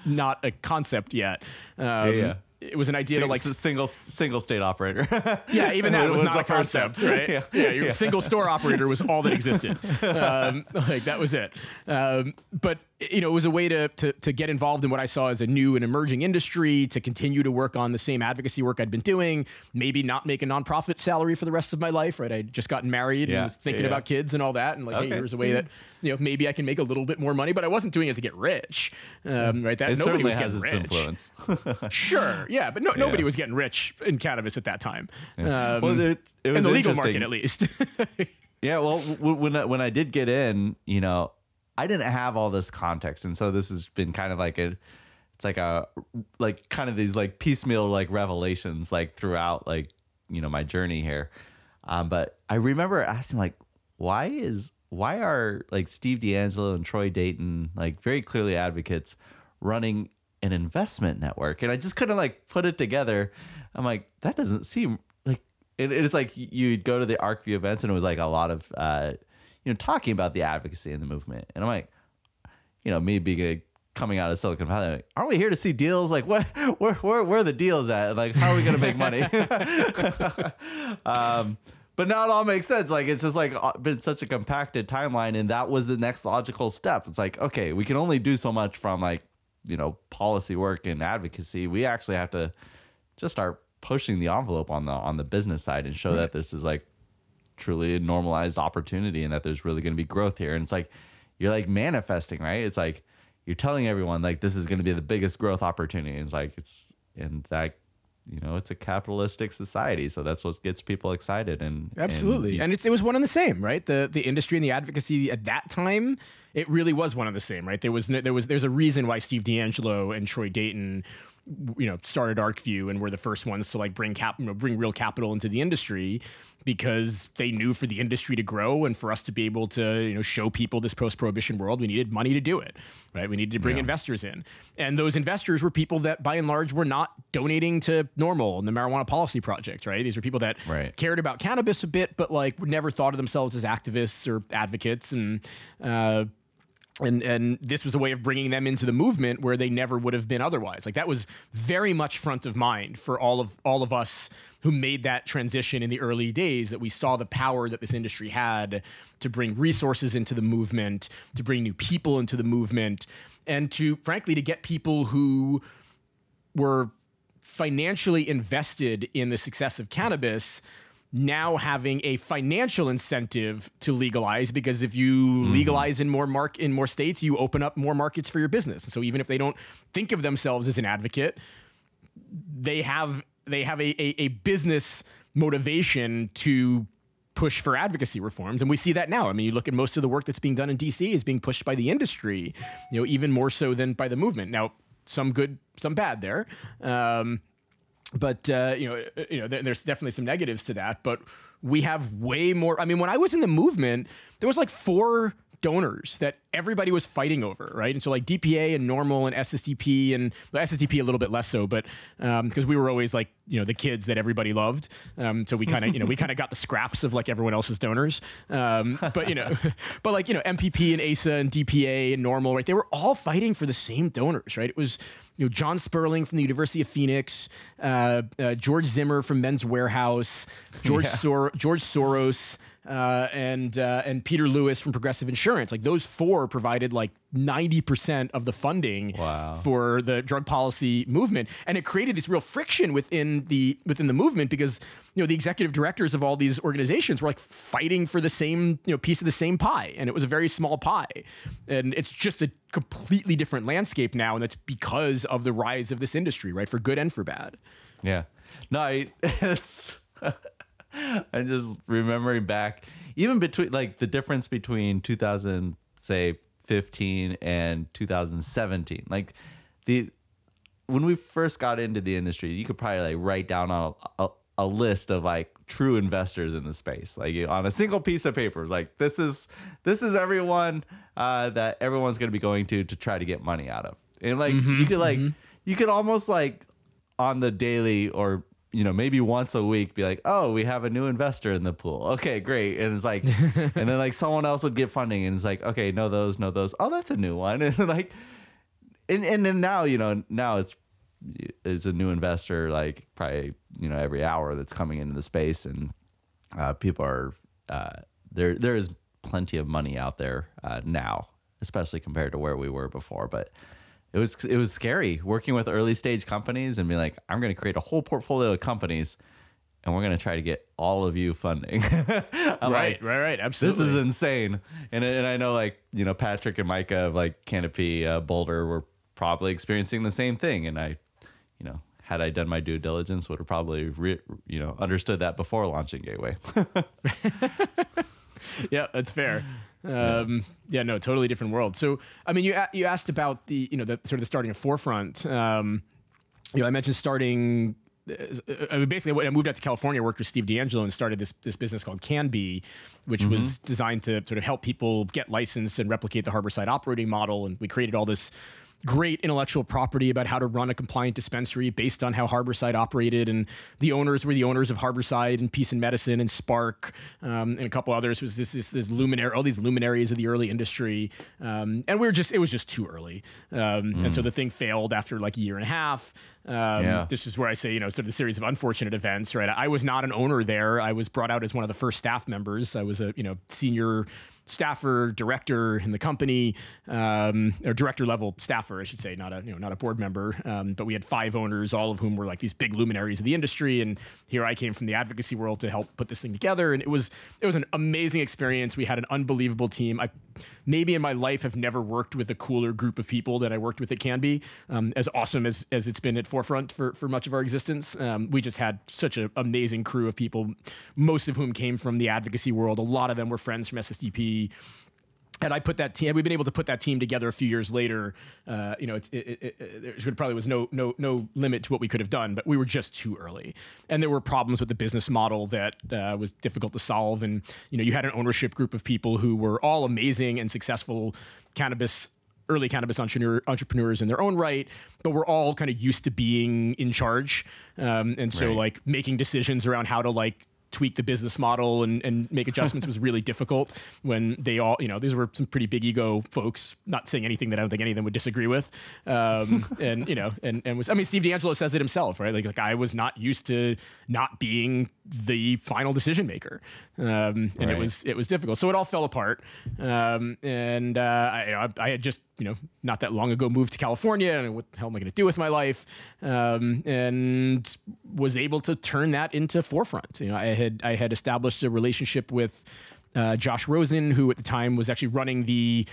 not a concept yet. Um, yeah. It was an idea Sing- to like single single state operator. [laughs] yeah, even that [laughs] was, was not the a first step. concept, right? Yeah. Yeah, your Yeah. single store operator was all that existed. [laughs] Um, like that was it. Um, but you know, it was a way to, to to get involved in what I saw as a new and emerging industry, to continue to work on the same advocacy work I'd been doing. Maybe not make a nonprofit salary for the rest of my life, right? I'd just gotten married Yeah, and was thinking yeah. about kids and all that, and like, hey, Okay. here's a way that you know maybe I can make a little bit more money. But I wasn't doing it to get rich, um, right? That it nobody was getting rich. influence. [laughs] Sure, yeah, but no, nobody was getting rich in cannabis at that time. Um, well, it, it was in the legal market, at least. [laughs] Yeah, well, w- when I, when I did get in, you know, I didn't have all this context, and so this has been kind of like a, it's like a, like kind of these like piecemeal like revelations like throughout like you know my journey here, um, but I remember asking like, why is why are like Steve DeAngelo and Troy Dayton like very clearly advocates running an investment network, and I just couldn't like put it together. I'm like, that doesn't seem like it, it's like you'd go to the ArcView events and it was like a lot of uh, you know talking about the advocacy and the movement, and I'm like, you know, me being a coming out of Silicon Valley, like, aren't we here to see deals? Like, what, where, where, where are the deals at? Like, how are we going to make money? [laughs] um, but now it all makes sense. Like, it's just like uh, been such a compacted timeline, and that was the next logical step. It's like, okay, we can only do so much from like, you know, policy work and advocacy. We actually have to just start pushing the envelope on the on the business side and show that this is like truly a normalized opportunity and that there's really going to be growth here. And it's like you're like manifesting, right? It's like you're telling everyone like this is going to be the biggest growth opportunity. And It's like it's and that you know it's a capitalistic society, so that's what gets people excited and Absolutely, And, and it's it was one and the same, right? The the industry and the advocacy at that time, it really was one and the same, right? There was no, there was there's a reason why Steve DeAngelo and Troy Dayton, you know, started ArcView and were the first ones to like bring cap, you know, bring real capital into the industry because they knew for the industry to grow and for us to be able to you know show people this post-prohibition world, we needed money to do it, right? We needed to bring investors in, and those investors were people that by and large were not donating to NORML and the Marijuana Policy Project, right? These are people that Right. cared about cannabis a bit, but like never thought of themselves as activists or advocates, and uh, and and this was a way of bringing them into the movement where they never would have been otherwise. Like that was very much front of mind for all of all of us who made that transition in the early days. That we saw the power that this industry had to bring resources into the movement, to bring new people into the movement, and to frankly to get people who were financially invested in the success of cannabis now having a financial incentive to legalize because if you legalize in more mark in more states you open up more markets for your business. And so even if they don't think of themselves as an advocate they have they have a, a, a business motivation to push for advocacy reforms. And we see that now. I mean you look at most of the work that's being done in dc is being pushed by the industry you know even more so than by the movement. Now some good some bad there. Um, but uh, you know, uh, you know, there, there's definitely some negatives to that. But we have way more. I mean, when I was in the movement, there was like four donors that everybody was fighting over, right? And so like DPA and NORML and SSDP and well, SSDP a little bit less so, but because we were always like you know the kids that everybody loved, um, so we kind of you know we kind of got the scraps of like everyone else's donors. Um, but you know, [laughs] but like you know MPP and ASA and DPA and NORML, right? They were all fighting for the same donors, right? It was you know, John Sperling from the University of Phoenix, uh, uh, George Zimmer from Men's Wearhouse, George Sor- George Soros, uh, and uh, and Peter Lewis from Progressive Insurance. Like those four provided like ninety percent of the funding Wow. for the drug policy movement, and it created this real friction within the within the movement because you know the executive directors of all these organizations were like fighting for the same you know piece of the same pie, and it was a very small pie, and it's just a completely different landscape now, and that's because of the rise of this industry, right, for good and for bad. Yeah. No, I, [laughs] it's. [laughs] [laughs] I'm just remembering back, even between like the difference between 2000, say 15 and 2017. Like the when we first got into the industry, you could probably like write down on a, a, a list of like true investors in the space, like on a single piece of paper. Like this is this is everyone uh, that everyone's going to be going to to try to get money out of, and like you could like you could almost like on the daily or you know maybe once a week be like oh we have a new investor in the pool. Okay great. And it's like [laughs] and then like someone else would get funding and it's like okay no those no those. Oh that's a new one. [laughs] And like and and then now you know now it's is a new investor like probably you know every hour that's coming into the space and uh, people are uh, there there is plenty of money out there uh, now especially compared to where we were before but it was it was scary working with early stage companies and be like i'm going to create a whole portfolio of companies and we're going to try to get all of you funding [laughs] I'm like, right, right, Absolutely. this is insane. And and I know like you know Patrick and Micah of like Canopy uh, Boulder were probably experiencing the same thing. And I, you know, had I done my due diligence, would have probably re, you know understood that before launching Gateway. [laughs] [laughs] yeah, that's fair. Um, yeah, no, totally different world. So, I mean, you a- you asked about the you know the sort of the starting of Forefront. Um, you know, I mentioned starting. uh, I mean, basically, when I moved out to California, worked with Steve DeAngelo and started this this business called CannBe, which was designed to sort of help people get licensed and replicate the Harborside operating model. And we created all this great intellectual property about how to run a compliant dispensary based on how Harborside operated. And the owners were the owners of Harborside and Peace in Medicine and Spark um, and a couple others. It was this this, this luminary, all these luminaries of the early industry. Um, and we were just it was just too early. Um, And so the thing failed after like a year and a half. Um, Yeah. This is where I say, you know, sort of the series of unfortunate events, right? I was not an owner there. I was brought out as one of the first staff members. I was a, you know, senior staffer, director in the company, um, or director level staffer, I should say, not a, you know, not a board member. Um, but we had five owners, all of whom were like these big luminaries of the industry. And here I came from the advocacy world to help put this thing together. And it was, it was an amazing experience. We had an unbelievable team. I maybe in my life have never worked with a cooler group of people that I worked with at CannBe. Um, as awesome as, as it's been at Forefront for, for much of our existence, um, we just had such an amazing crew of people, most of whom came from the advocacy world. A lot of them were friends from SSDP. And I put that team. We've been able to put that team together a few years later. Uh, you know, it's, it, it, it, there probably was no no no limit to what we could have done, but we were just too early, and there were problems with the business model that uh, was difficult to solve. And you know, you had an ownership group of people who were all amazing and successful cannabis early cannabis entrepreneur, entrepreneurs in their own right, but we're all kind of used to being in charge, um, and so Right. like making decisions around how to like tweak the business model and, and make adjustments was really difficult when they all, you know, these were some pretty big ego folks, not saying anything that I don't think any of them would disagree with. Um, [laughs] and, you know, and, and was, I mean, Steve DeAngelo says it himself, right? Like, like I was not used to not being the final decision maker. Um, and it was, it was difficult. So it all fell apart. Um, and, uh, I, you know, I, I had just, you know, not that long ago moved to California and what the hell am I going to do with my life? Um, and was able to turn that into forefront. You know, I had, I had established a relationship with, uh, Josh Rosen, who at the time was actually running the,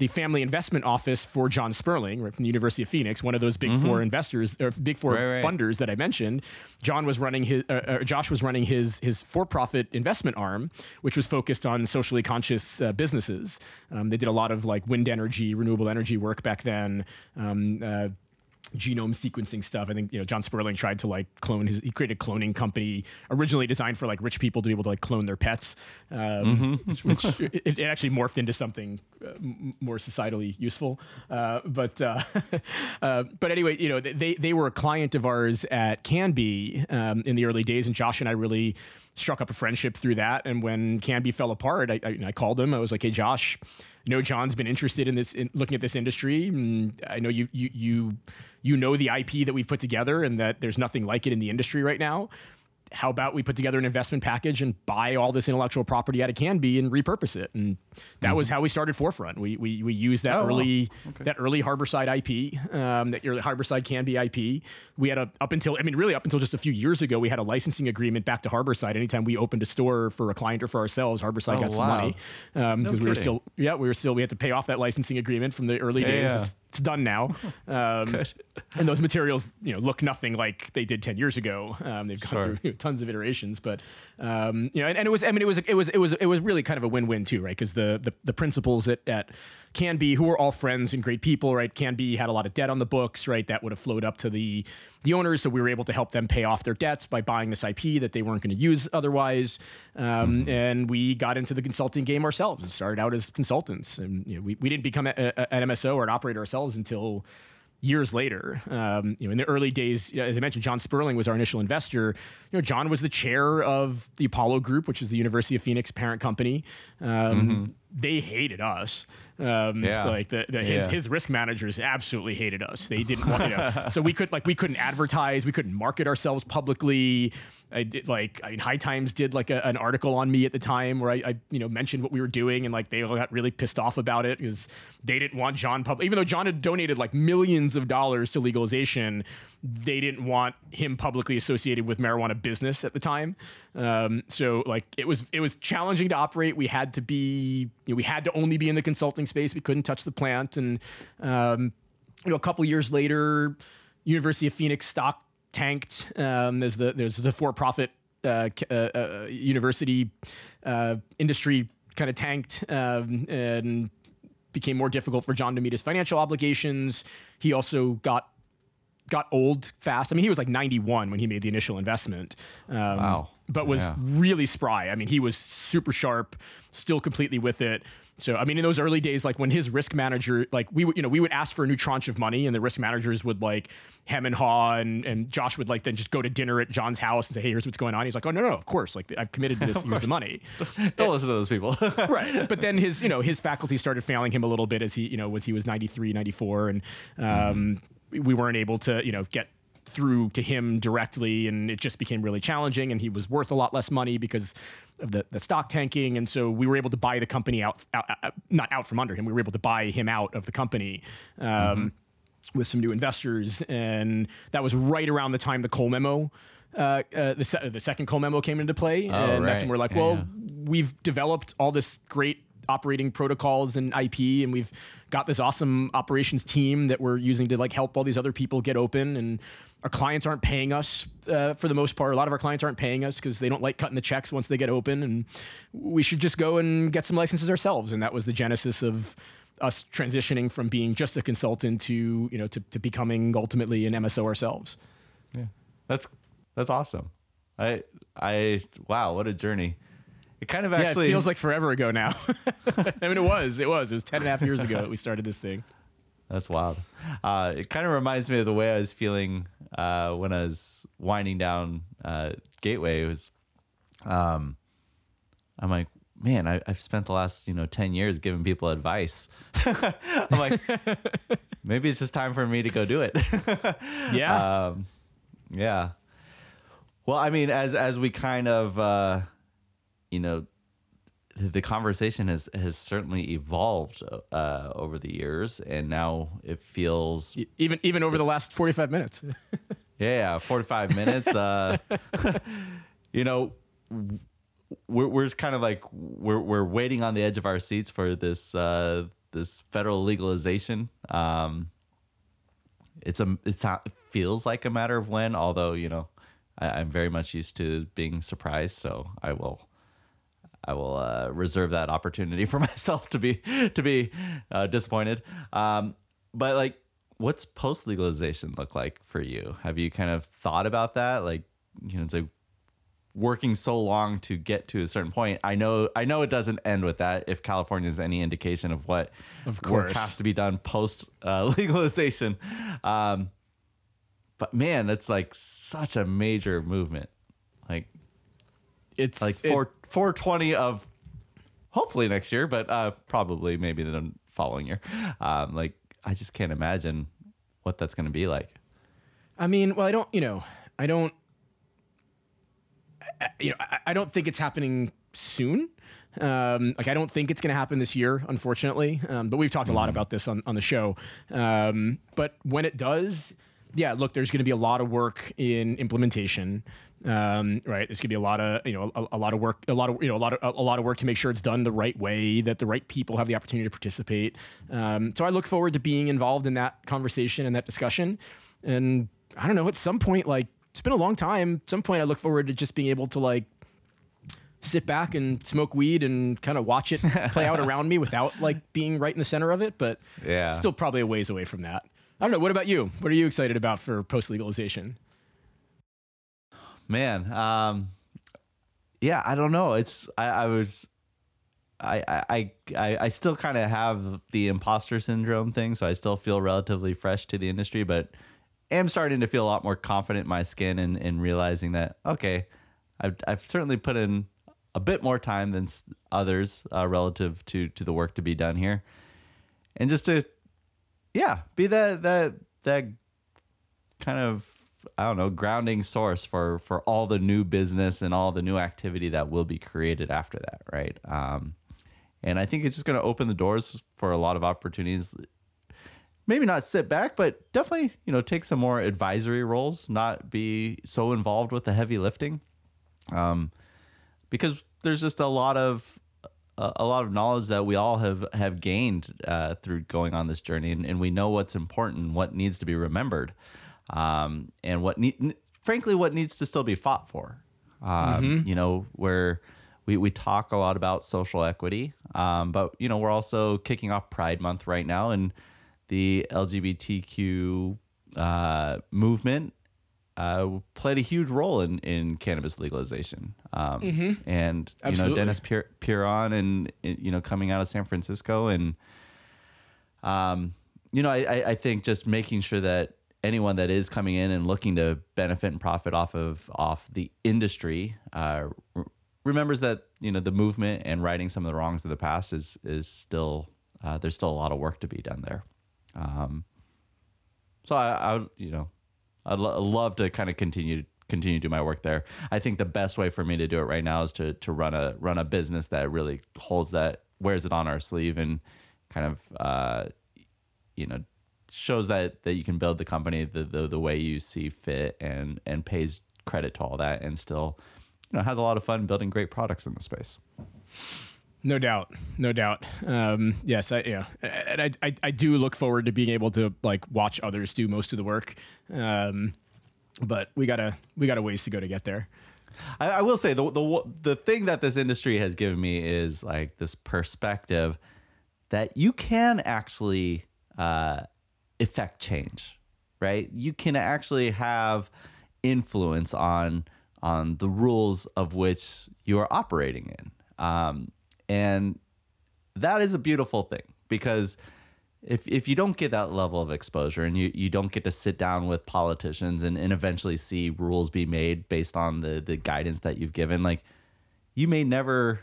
the family investment office for John Sperling, right from the University of Phoenix, one of those big four investors or big four Right, right. funders that I mentioned. John was running his, uh, uh, Josh was running his his for-profit investment arm, which was focused on socially conscious uh, businesses. Um, they did a lot of like wind energy, renewable energy work back then. Um, uh, genome sequencing stuff. I think you know John Sperling tried to like clone his. He created a cloning company originally designed for like rich people to be able to like clone their pets, um, which, which [laughs] it, it actually morphed into something uh, m- more societally useful. Uh, but uh, [laughs] uh, but anyway, you know they they were a client of ours at CannBe um, in the early days, and Josh and I really struck up a friendship through that. And when CannBe fell apart, I, I, I called him. I was like, "Hey, Josh." I know John's been interested in this, in looking at this industry. And I know you, you, you, you know the IP that we've put together, and that there's nothing like it in the industry right now. How about we put together an investment package and buy all this intellectual property out of CannBe and repurpose it? And that was how we started Forefront. We we, we used that Mm-hmm. Oh, wow. early that early Harborside IP, um, that early Harborside CannBe IP. We had a up until I mean really up until just a few years ago, we had a licensing agreement back to Harborside. Anytime we opened a store for a client or for ourselves, Harborside Oh, got some money because No we were still yeah we were still we had to pay off that licensing agreement from the early Yeah, days. yeah. It's, done now. [laughs] Um, and those materials, you know, look nothing like they did ten years ago. Um, they've gone Sure. through [laughs] tons of iterations, but um, you know, and, and it was, I mean, it was, it was, it was, it was really kind of a win-win too, right? Because the, the the principals at at CannBe, who were all friends and great people, right? CannBe had a lot of debt on the books, right? That would have flowed up to the the owners, so we were able to help them pay off their debts by buying this IP that they weren't going to use otherwise. Um, And we got into the consulting game ourselves and started out as consultants, and you know, we we didn't become a, a, an MSO or an operator ourselves until years later. Um, you know, in the early days, as I mentioned, John Sperling was our initial investor. You know, John was the chair of the Apollo Group, which is the University of Phoenix parent company. Um, They hated us. Um, Yeah. like the, the his, Yeah. his risk managers absolutely hated us. They didn't want, you know, [laughs] so we could like we couldn't advertise, we couldn't market ourselves publicly. I did like I mean, High Times did like a, an article on me at the time where I, I you know mentioned what we were doing and like they all got really pissed off about it because they didn't want John public even though John had donated like millions of dollars to legalization they didn't want him publicly associated with marijuana business at the time um, so like it was it was challenging to operate we had to be you know, we had to only be in the consulting space we couldn't touch the plant and um, you know a couple years later University of Phoenix stock tanked. Um, there's the there's the for profit uh, uh, uh, university uh, industry kind of tanked um, and became more difficult for John to meet his financial obligations. He also got got old fast. I mean, he was like 91 when he made the initial investment. Um, Wow. But was Yeah. really spry. I mean, he was super sharp, still completely with it. So, I mean, in those early days, like when his risk manager, like we would, you know, we would ask for a new tranche of money, and the risk managers would like hem and haw, and, and Josh would like then just go to dinner at John's house and say, "Hey, here's what's going on." He's like, "Oh no, no, of course, like I've committed to [laughs] this, use the money." [laughs] Don't listen to those people. [laughs] right but then his you know his faculty started failing him a little bit as he you know was he was 93 94 and um, we weren't able to you know get through to him directly and it just became really challenging and he was worth a lot less money because of the, the stock tanking and so we were able to buy the company out, out, out not out from under him we were able to buy him out of the company um, with some new investors and that was right around the time the Cole memo uh, uh, the, se- the second Cole memo came into play and that's when we're like Yeah, well yeah. we've developed all this great operating protocols and IP, and we've got this awesome operations team that we're using to like help all these other people get open. And our clients aren't paying us uh, for the most part. A lot of our clients aren't paying us because they don't like cutting the checks once they get open. And we should just go and get some licenses ourselves. And that was the genesis of us transitioning from being just a consultant to you know to, to becoming ultimately an MSO ourselves. yeah. That's that's awesome. I I wow, what a journey. It kind of Yeah, actually it feels like forever ago now. [laughs] I mean, it was. It was. It was 10 and a half years ago that we started this thing. That's wild. Uh, it kind of reminds me of the way I was feeling uh, when I was winding down uh, Gateway. It was, um, I'm like, man, I, I've spent the last you know ten years giving people advice. [laughs] I'm like, [laughs] maybe it's just time for me to go do it. Yeah. um, yeah. Well, I mean, as as we kind of, uh, you know, the conversation has has certainly evolved uh, over the years, and now it feels even even over the last 45 minutes. [laughs] yeah, forty five minutes. Uh, [laughs] you know, we're we're kind of like we're we're waiting on the edge of our seats for this uh, this federal legalization. Um, it's a it's not, it feels like a matter of when, although you know, I, I'm very much used to being surprised, so I will. I will uh, reserve that opportunity [laughs] for myself to be to be uh, disappointed. Um, but like, what's post legalization look like for you? Have you kind of thought about that? Like, you know, it's like working so long to get to a certain point. I know I know it doesn't end with that. If California is any indication of what Of work course. has to be done post uh, [laughs] legalization, um, but man, it's like such a major movement. Like It's like it- four four twenty of hopefully next year, but uh, probably maybe the following year. Um, like I just can't imagine what that's going to be like. I mean, well, I don't, you know, I don't. you know, I, I don't think it's happening soon. Um, like I don't think it's going to happen this year, unfortunately. Um, but we've talked a lot about this on, on the show. Um, but when it does, yeah, look, there's going to be a lot of work in implementation. Um, right, there's going to be a lot of you know a, a, lot of work, a lot of you know a lot of a, a, lot of work to make sure it's done the right way, that the right people have the opportunity to participate. Um, so I look forward to being involved in that conversation and that discussion. And I don't know, at some point, like it's been a long time. At some point, I look forward to just being able to like sit back and smoke weed and kind of watch it play out [laughs] around me without like being right in the center of it. But yeah, still probably a ways away from that. I don't know. What about you? What are you excited about for post legalization? Man, um, yeah, I don't know. It's I, I was. I, I, I, I still kind of have the imposter syndrome thing, so I still feel relatively fresh to the industry, but am starting to feel a lot more confident in my skin and, and realizing that, okay, I've, I've certainly put in a bit more time than others uh, relative to to the work to be done here, and just to yeah be that that that kind of I don't know grounding source for for all the new business and all the new activity that will be created after that, right? Um, and I think it's just going to open the doors for a lot of opportunities. Maybe not sit back, but definitely you know take some more advisory roles, not be so involved with the heavy lifting um, because there's just a lot of a lot of knowledge that we all have have gained uh, through going on this journey, and, and, we know what's important, what needs to be remembered, um, and what need, frankly, what needs to still be fought for. Um, mm-hmm. You know, where we we talk a lot about social equity, um, but you know, we're also kicking off Pride Month right now, and the LGBTQ uh, movement uh, played a huge role in, in cannabis legalization. Um, mm-hmm. And, you Absolutely. know, Dennis Peron and, you know, coming out of San Francisco. And, um, you know, I, I think just making sure that anyone that is coming in and looking to benefit and profit off of off the industry uh, remembers that you know the movement and righting some of the wrongs of the past is is still uh, there's still a lot of work to be done there. Um, so I, I you know I'd lo- love to kind of continue continue to do my work there. I think the best way for me to do it right now is to to run a run a business that really holds that wears it on our sleeve and kind of uh, you know shows that that you can build the company the, the the way you see fit and and pays credit to all that and still you know has a lot of fun building great products in the space. No doubt, no doubt. Um, yes, I, yeah, and I, I, I, do look forward to being able to like watch others do most of the work. Um, but we gotta, we got a ways to go to get there. I, I, will say the, the the thing that this industry has given me is like this perspective that you can actually uh, effect change, right? You can actually have influence on on the rules of which you are operating in. Um, and that is a beautiful thing because if if you don't get that level of exposure and you, you don't get to sit down with politicians and, and eventually see rules be made based on the the guidance that you've given, like you may never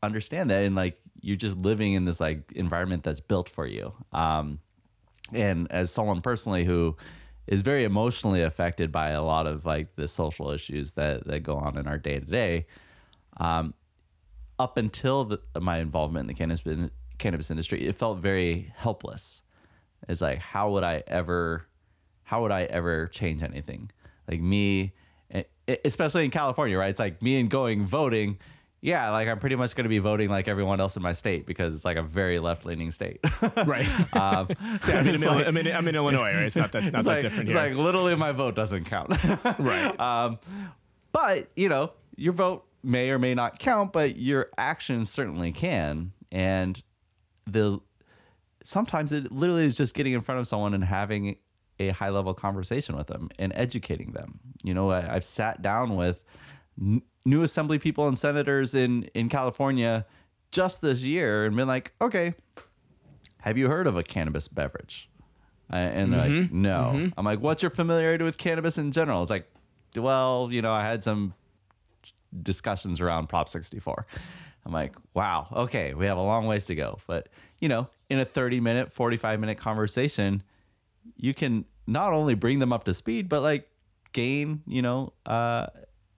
understand that and like you're just living in this like environment that's built for you. Um, and as someone personally who is very emotionally affected by a lot of like the social issues that that go on in our day to day, up until the, my involvement in the cannabis cannabis industry, it felt very helpless. It's like how would I ever, how would I ever change anything? Like me, especially in California, right? It's like me and going voting. Yeah, like I'm pretty much going to be voting like everyone else in my state because it's like a very left leaning state. [laughs] right. [laughs] Um, yeah, I'm in, like, I'm, in, I'm in, Illinois, right? It's not that, not that like, different here. It's like literally my vote doesn't count. [laughs] right. Um, but, you know, your vote may or may not count, but your actions certainly can. And the sometimes it literally is just getting in front of someone and having a high level conversation with them and educating them. You know, I, have sat down with n- new assembly people and senators in in California just this year and been like, okay, have you heard of a cannabis beverage? Uh, and they're mm-hmm. like, no. Mm-hmm. I'm like, what's your familiarity with cannabis in general? It's like, well, you know, I had some discussions around Prop 64. I'm like, wow, okay, we have a long ways to go. But, you know, in a 30 minute, 45 minute conversation, you can not only bring them up to speed, but like gain, you know, uh,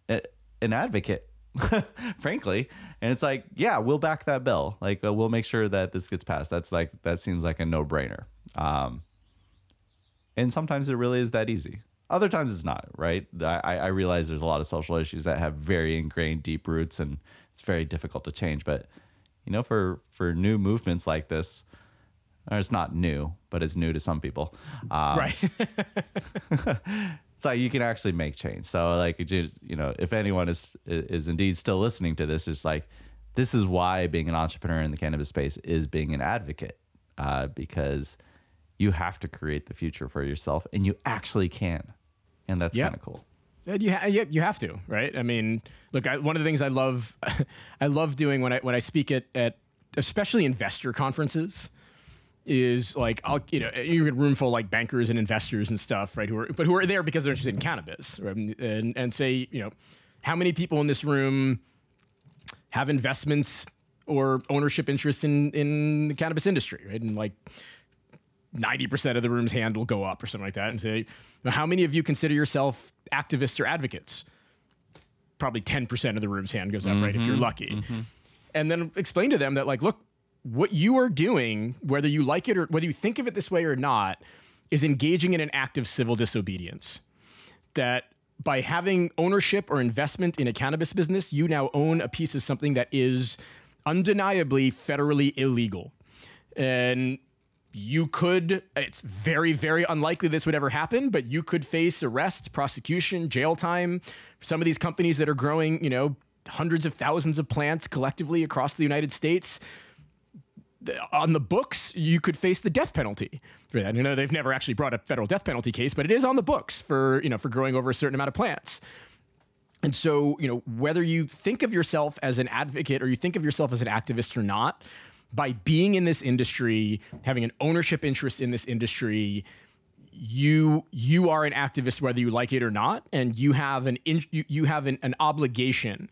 an advocate, [laughs] frankly. And it's like, yeah, we'll back that bill. Like, uh, we'll make sure that this gets passed. That's like, that seems like a no brainer. Um, and sometimes it really is that easy. Other times it's not, right? I, I realize there's a lot of social issues that have very ingrained deep roots and it's very difficult to change. But, you know, for, for new movements like this, or it's not new, but it's new to some people. Um, right. [laughs] [laughs] it's like you can actually make change. So like you know, if anyone is is indeed still listening to this, it's like this is why being an entrepreneur in the cannabis space is being an advocate uh, because you have to create the future for yourself, and you actually can, and that's kind of cool. Uh, you, ha- you have to, right? I mean, look, I, one of the things I love, [laughs] I love doing when I when I speak at, at especially investor conferences is like I'll you know you get a room full of like bankers and investors and stuff right who are but who are there because they're interested in cannabis right? and and say you know how many people in this room have investments or ownership interests in in the cannabis industry right and like 90% of the room's hand will go up or something like that and say how many of you consider yourself activists or advocates probably 10% of the room's hand goes up mm-hmm, right if you're mm-hmm. lucky mm-hmm. and then explain to them that like look what you are doing, whether you like it or whether you think of it this way or not, is engaging in an act of civil disobedience. That by having ownership or investment in a cannabis business, you now own a piece of something that is undeniably federally illegal. And you could, it's very, very unlikely this would ever happen, but you could face arrest, prosecution, jail time. Some of these companies that are growing, you know, hundreds of thousands of plants collectively across the United States on the books, you could face the death penalty for that. You know, they've never actually brought a federal death penalty case, but it is on the books for, you know, for growing over a certain amount of plants. And so, you know, whether you think of yourself as an advocate or you think of yourself as an activist or not, by being in this industry, having an ownership interest in this industry, you you are an activist whether you like it or not, and you have an in, you, you have an, an obligation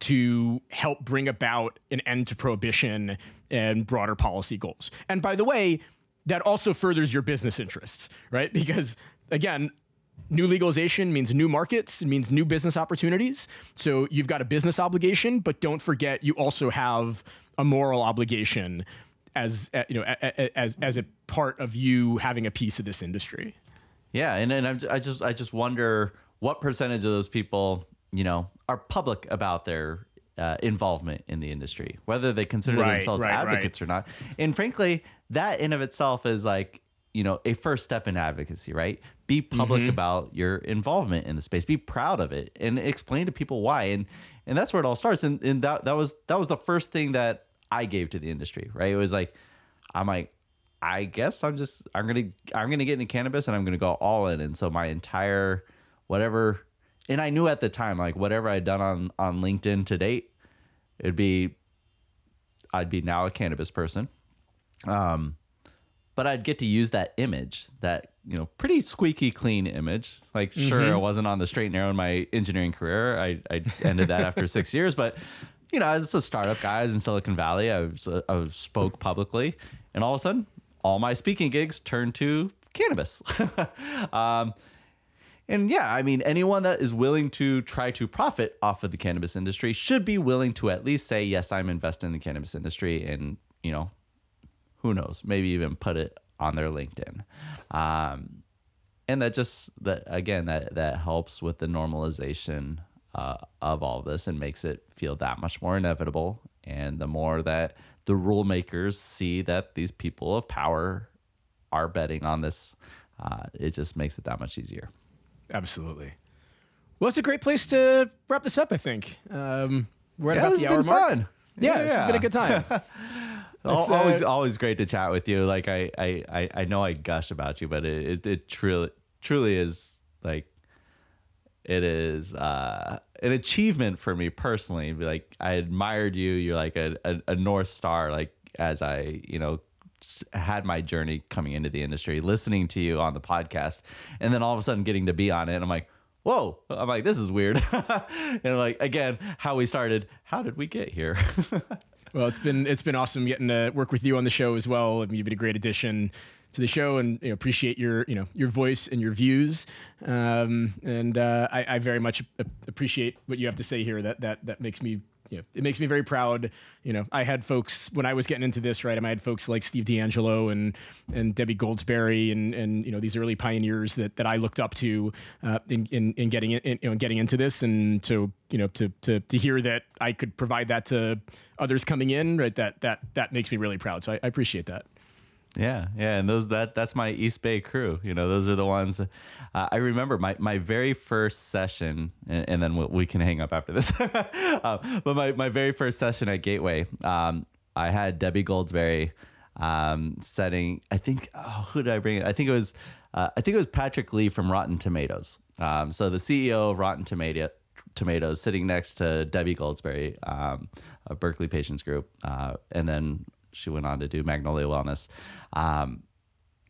to help bring about an end to prohibition and broader policy goals. And by the way, that also furthers your business interests, right? Because again, new legalization means new markets, it means new business opportunities. So you've got a business obligation, but don't forget you also have a moral obligation as uh, you know as as a part of you having a piece of this industry. Yeah, and and I'm, I just I just wonder what percentage of those people you know are public about their uh, involvement in the industry, whether they consider right, themselves right, advocates right. or not. And frankly, that in of itself is like you know a first step in advocacy, right? Be public mm-hmm. about your involvement in the space. Be proud of it and explain to people why. And and that's where it all starts. And and that that was that was the first thing that I gave to the industry, right? It was like I'm like I guess I'm just I'm gonna I'm gonna get into cannabis and I'm gonna go all in. And so my entire whatever and I knew at the time, like whatever I'd done on on LinkedIn to date, it'd be I'd be now a cannabis person. Um, but I'd get to use that image, that you know, pretty squeaky clean image. Like, mm-hmm. sure, I wasn't on the straight and narrow in my engineering career. I I ended that after six [laughs] years, but you know, as a startup guy in Silicon Valley, I was I spoke publicly, and all of a sudden, all my speaking gigs turned to cannabis. [laughs] um, and yeah, I mean, anyone that is willing to try to profit off of the cannabis industry should be willing to at least say, yes, I'm investing in the cannabis industry. And, you know, who knows, maybe even put it on their LinkedIn. Um, and that just, that again, that, that helps with the normalization uh, of all of this and makes it feel that much more inevitable. And the more that the rule makers see that these people of power are betting on this, uh, it just makes it that much easier. Absolutely. Well, it's a great place to wrap this up. I think um, we're at yeah, about the hour mark. Fun. Yeah, yeah, it's been a good time. [laughs] always, uh, always great to chat with you. Like I, I, I know I gush about you, but it, it, it truly, truly is like, it is uh, an achievement for me personally. Like I admired you. You're like a, a, a north star. Like as I, you know, had my journey coming into the industry, listening to you on the podcast, and then all of a sudden getting to be on it. And I'm like, whoa, I'm like, this is weird. [laughs] and like, again, how we started, how did we get here? [laughs] well, it's been, it's been awesome getting to work with you on the show as well. I mean, You've been a great addition to the show and you know, appreciate your you know your voice and your views. Um, and uh, I, I, very much appreciate what you have to say here. That that that makes me you know, it makes me very proud. You know, I had folks when I was getting into this, right? I had folks like Steve DeAngelo and and Debbie Goldsberry and and you know these early pioneers that, that I looked up to uh, in, in, in getting in, you know getting into this, and to you know to to to hear that I could provide that to others coming in, right? That that that makes me really proud. So I, I appreciate that. Yeah, yeah, and those that that's my East Bay crew. You know, those are the ones. That, uh, I remember my my very first session, and, and then we, we, can hang up after this. uh, [laughs] but my my very first session at Gateway, um, I had Debbie Goldsberry um, setting. I think oh, who did I bring? It? I think it was uh, I think it was Patrick Lee from Rotten Tomatoes. Um, so the CEO of Rotten Tomato Tomatoes sitting next to Debbie Goldsberry, um, Berkeley Patients Group, uh, and then she went on to do Magnolia Wellness. Um,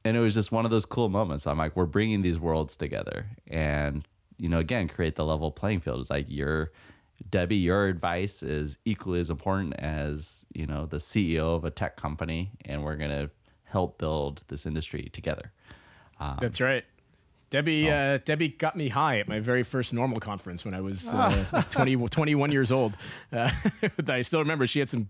and it was just one of those cool moments. I'm like, we're bringing these worlds together and, you know, again, create the level playing field. It's like your, Debbie, your advice is equally as important as, you know, the CEO of a tech company. And we're going to help build this industry together. Um, That's right. Debbie, oh. uh, Debbie got me high at my very first NORML conference when I was uh, [laughs] 20, 21 years old. Uh, [laughs] I still remember she had some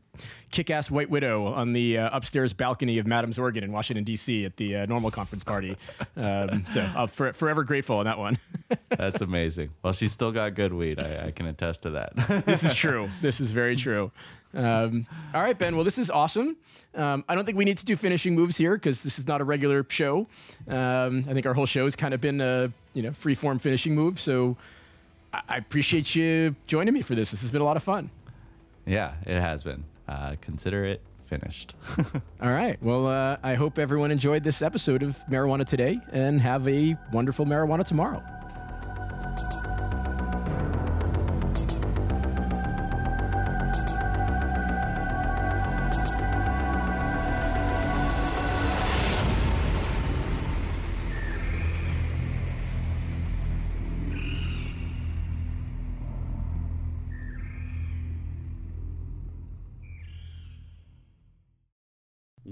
kick-ass White Widow on the uh, upstairs balcony of Madam's Organ in Washington D.C. at the uh, NORML conference party. Um, so I'm for, forever grateful on that one. [laughs] That's amazing. Well, she's still got good weed. I, I can attest to that. this is true. This is very true. Um, all right, Ben. Well, this is awesome. Um, I don't think we need to do finishing moves here because this is not a regular show. Um, I think our whole show has kind of been a you know free form finishing move. So I-, I appreciate you joining me for this. This has been a lot of fun. Yeah, it has been. Uh, consider it finished. [laughs] All right. Well, uh, I hope everyone enjoyed this episode of Marijuana Today and have a wonderful marijuana tomorrow.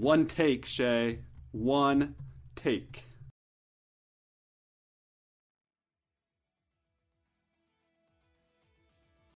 One take, Shea. One take.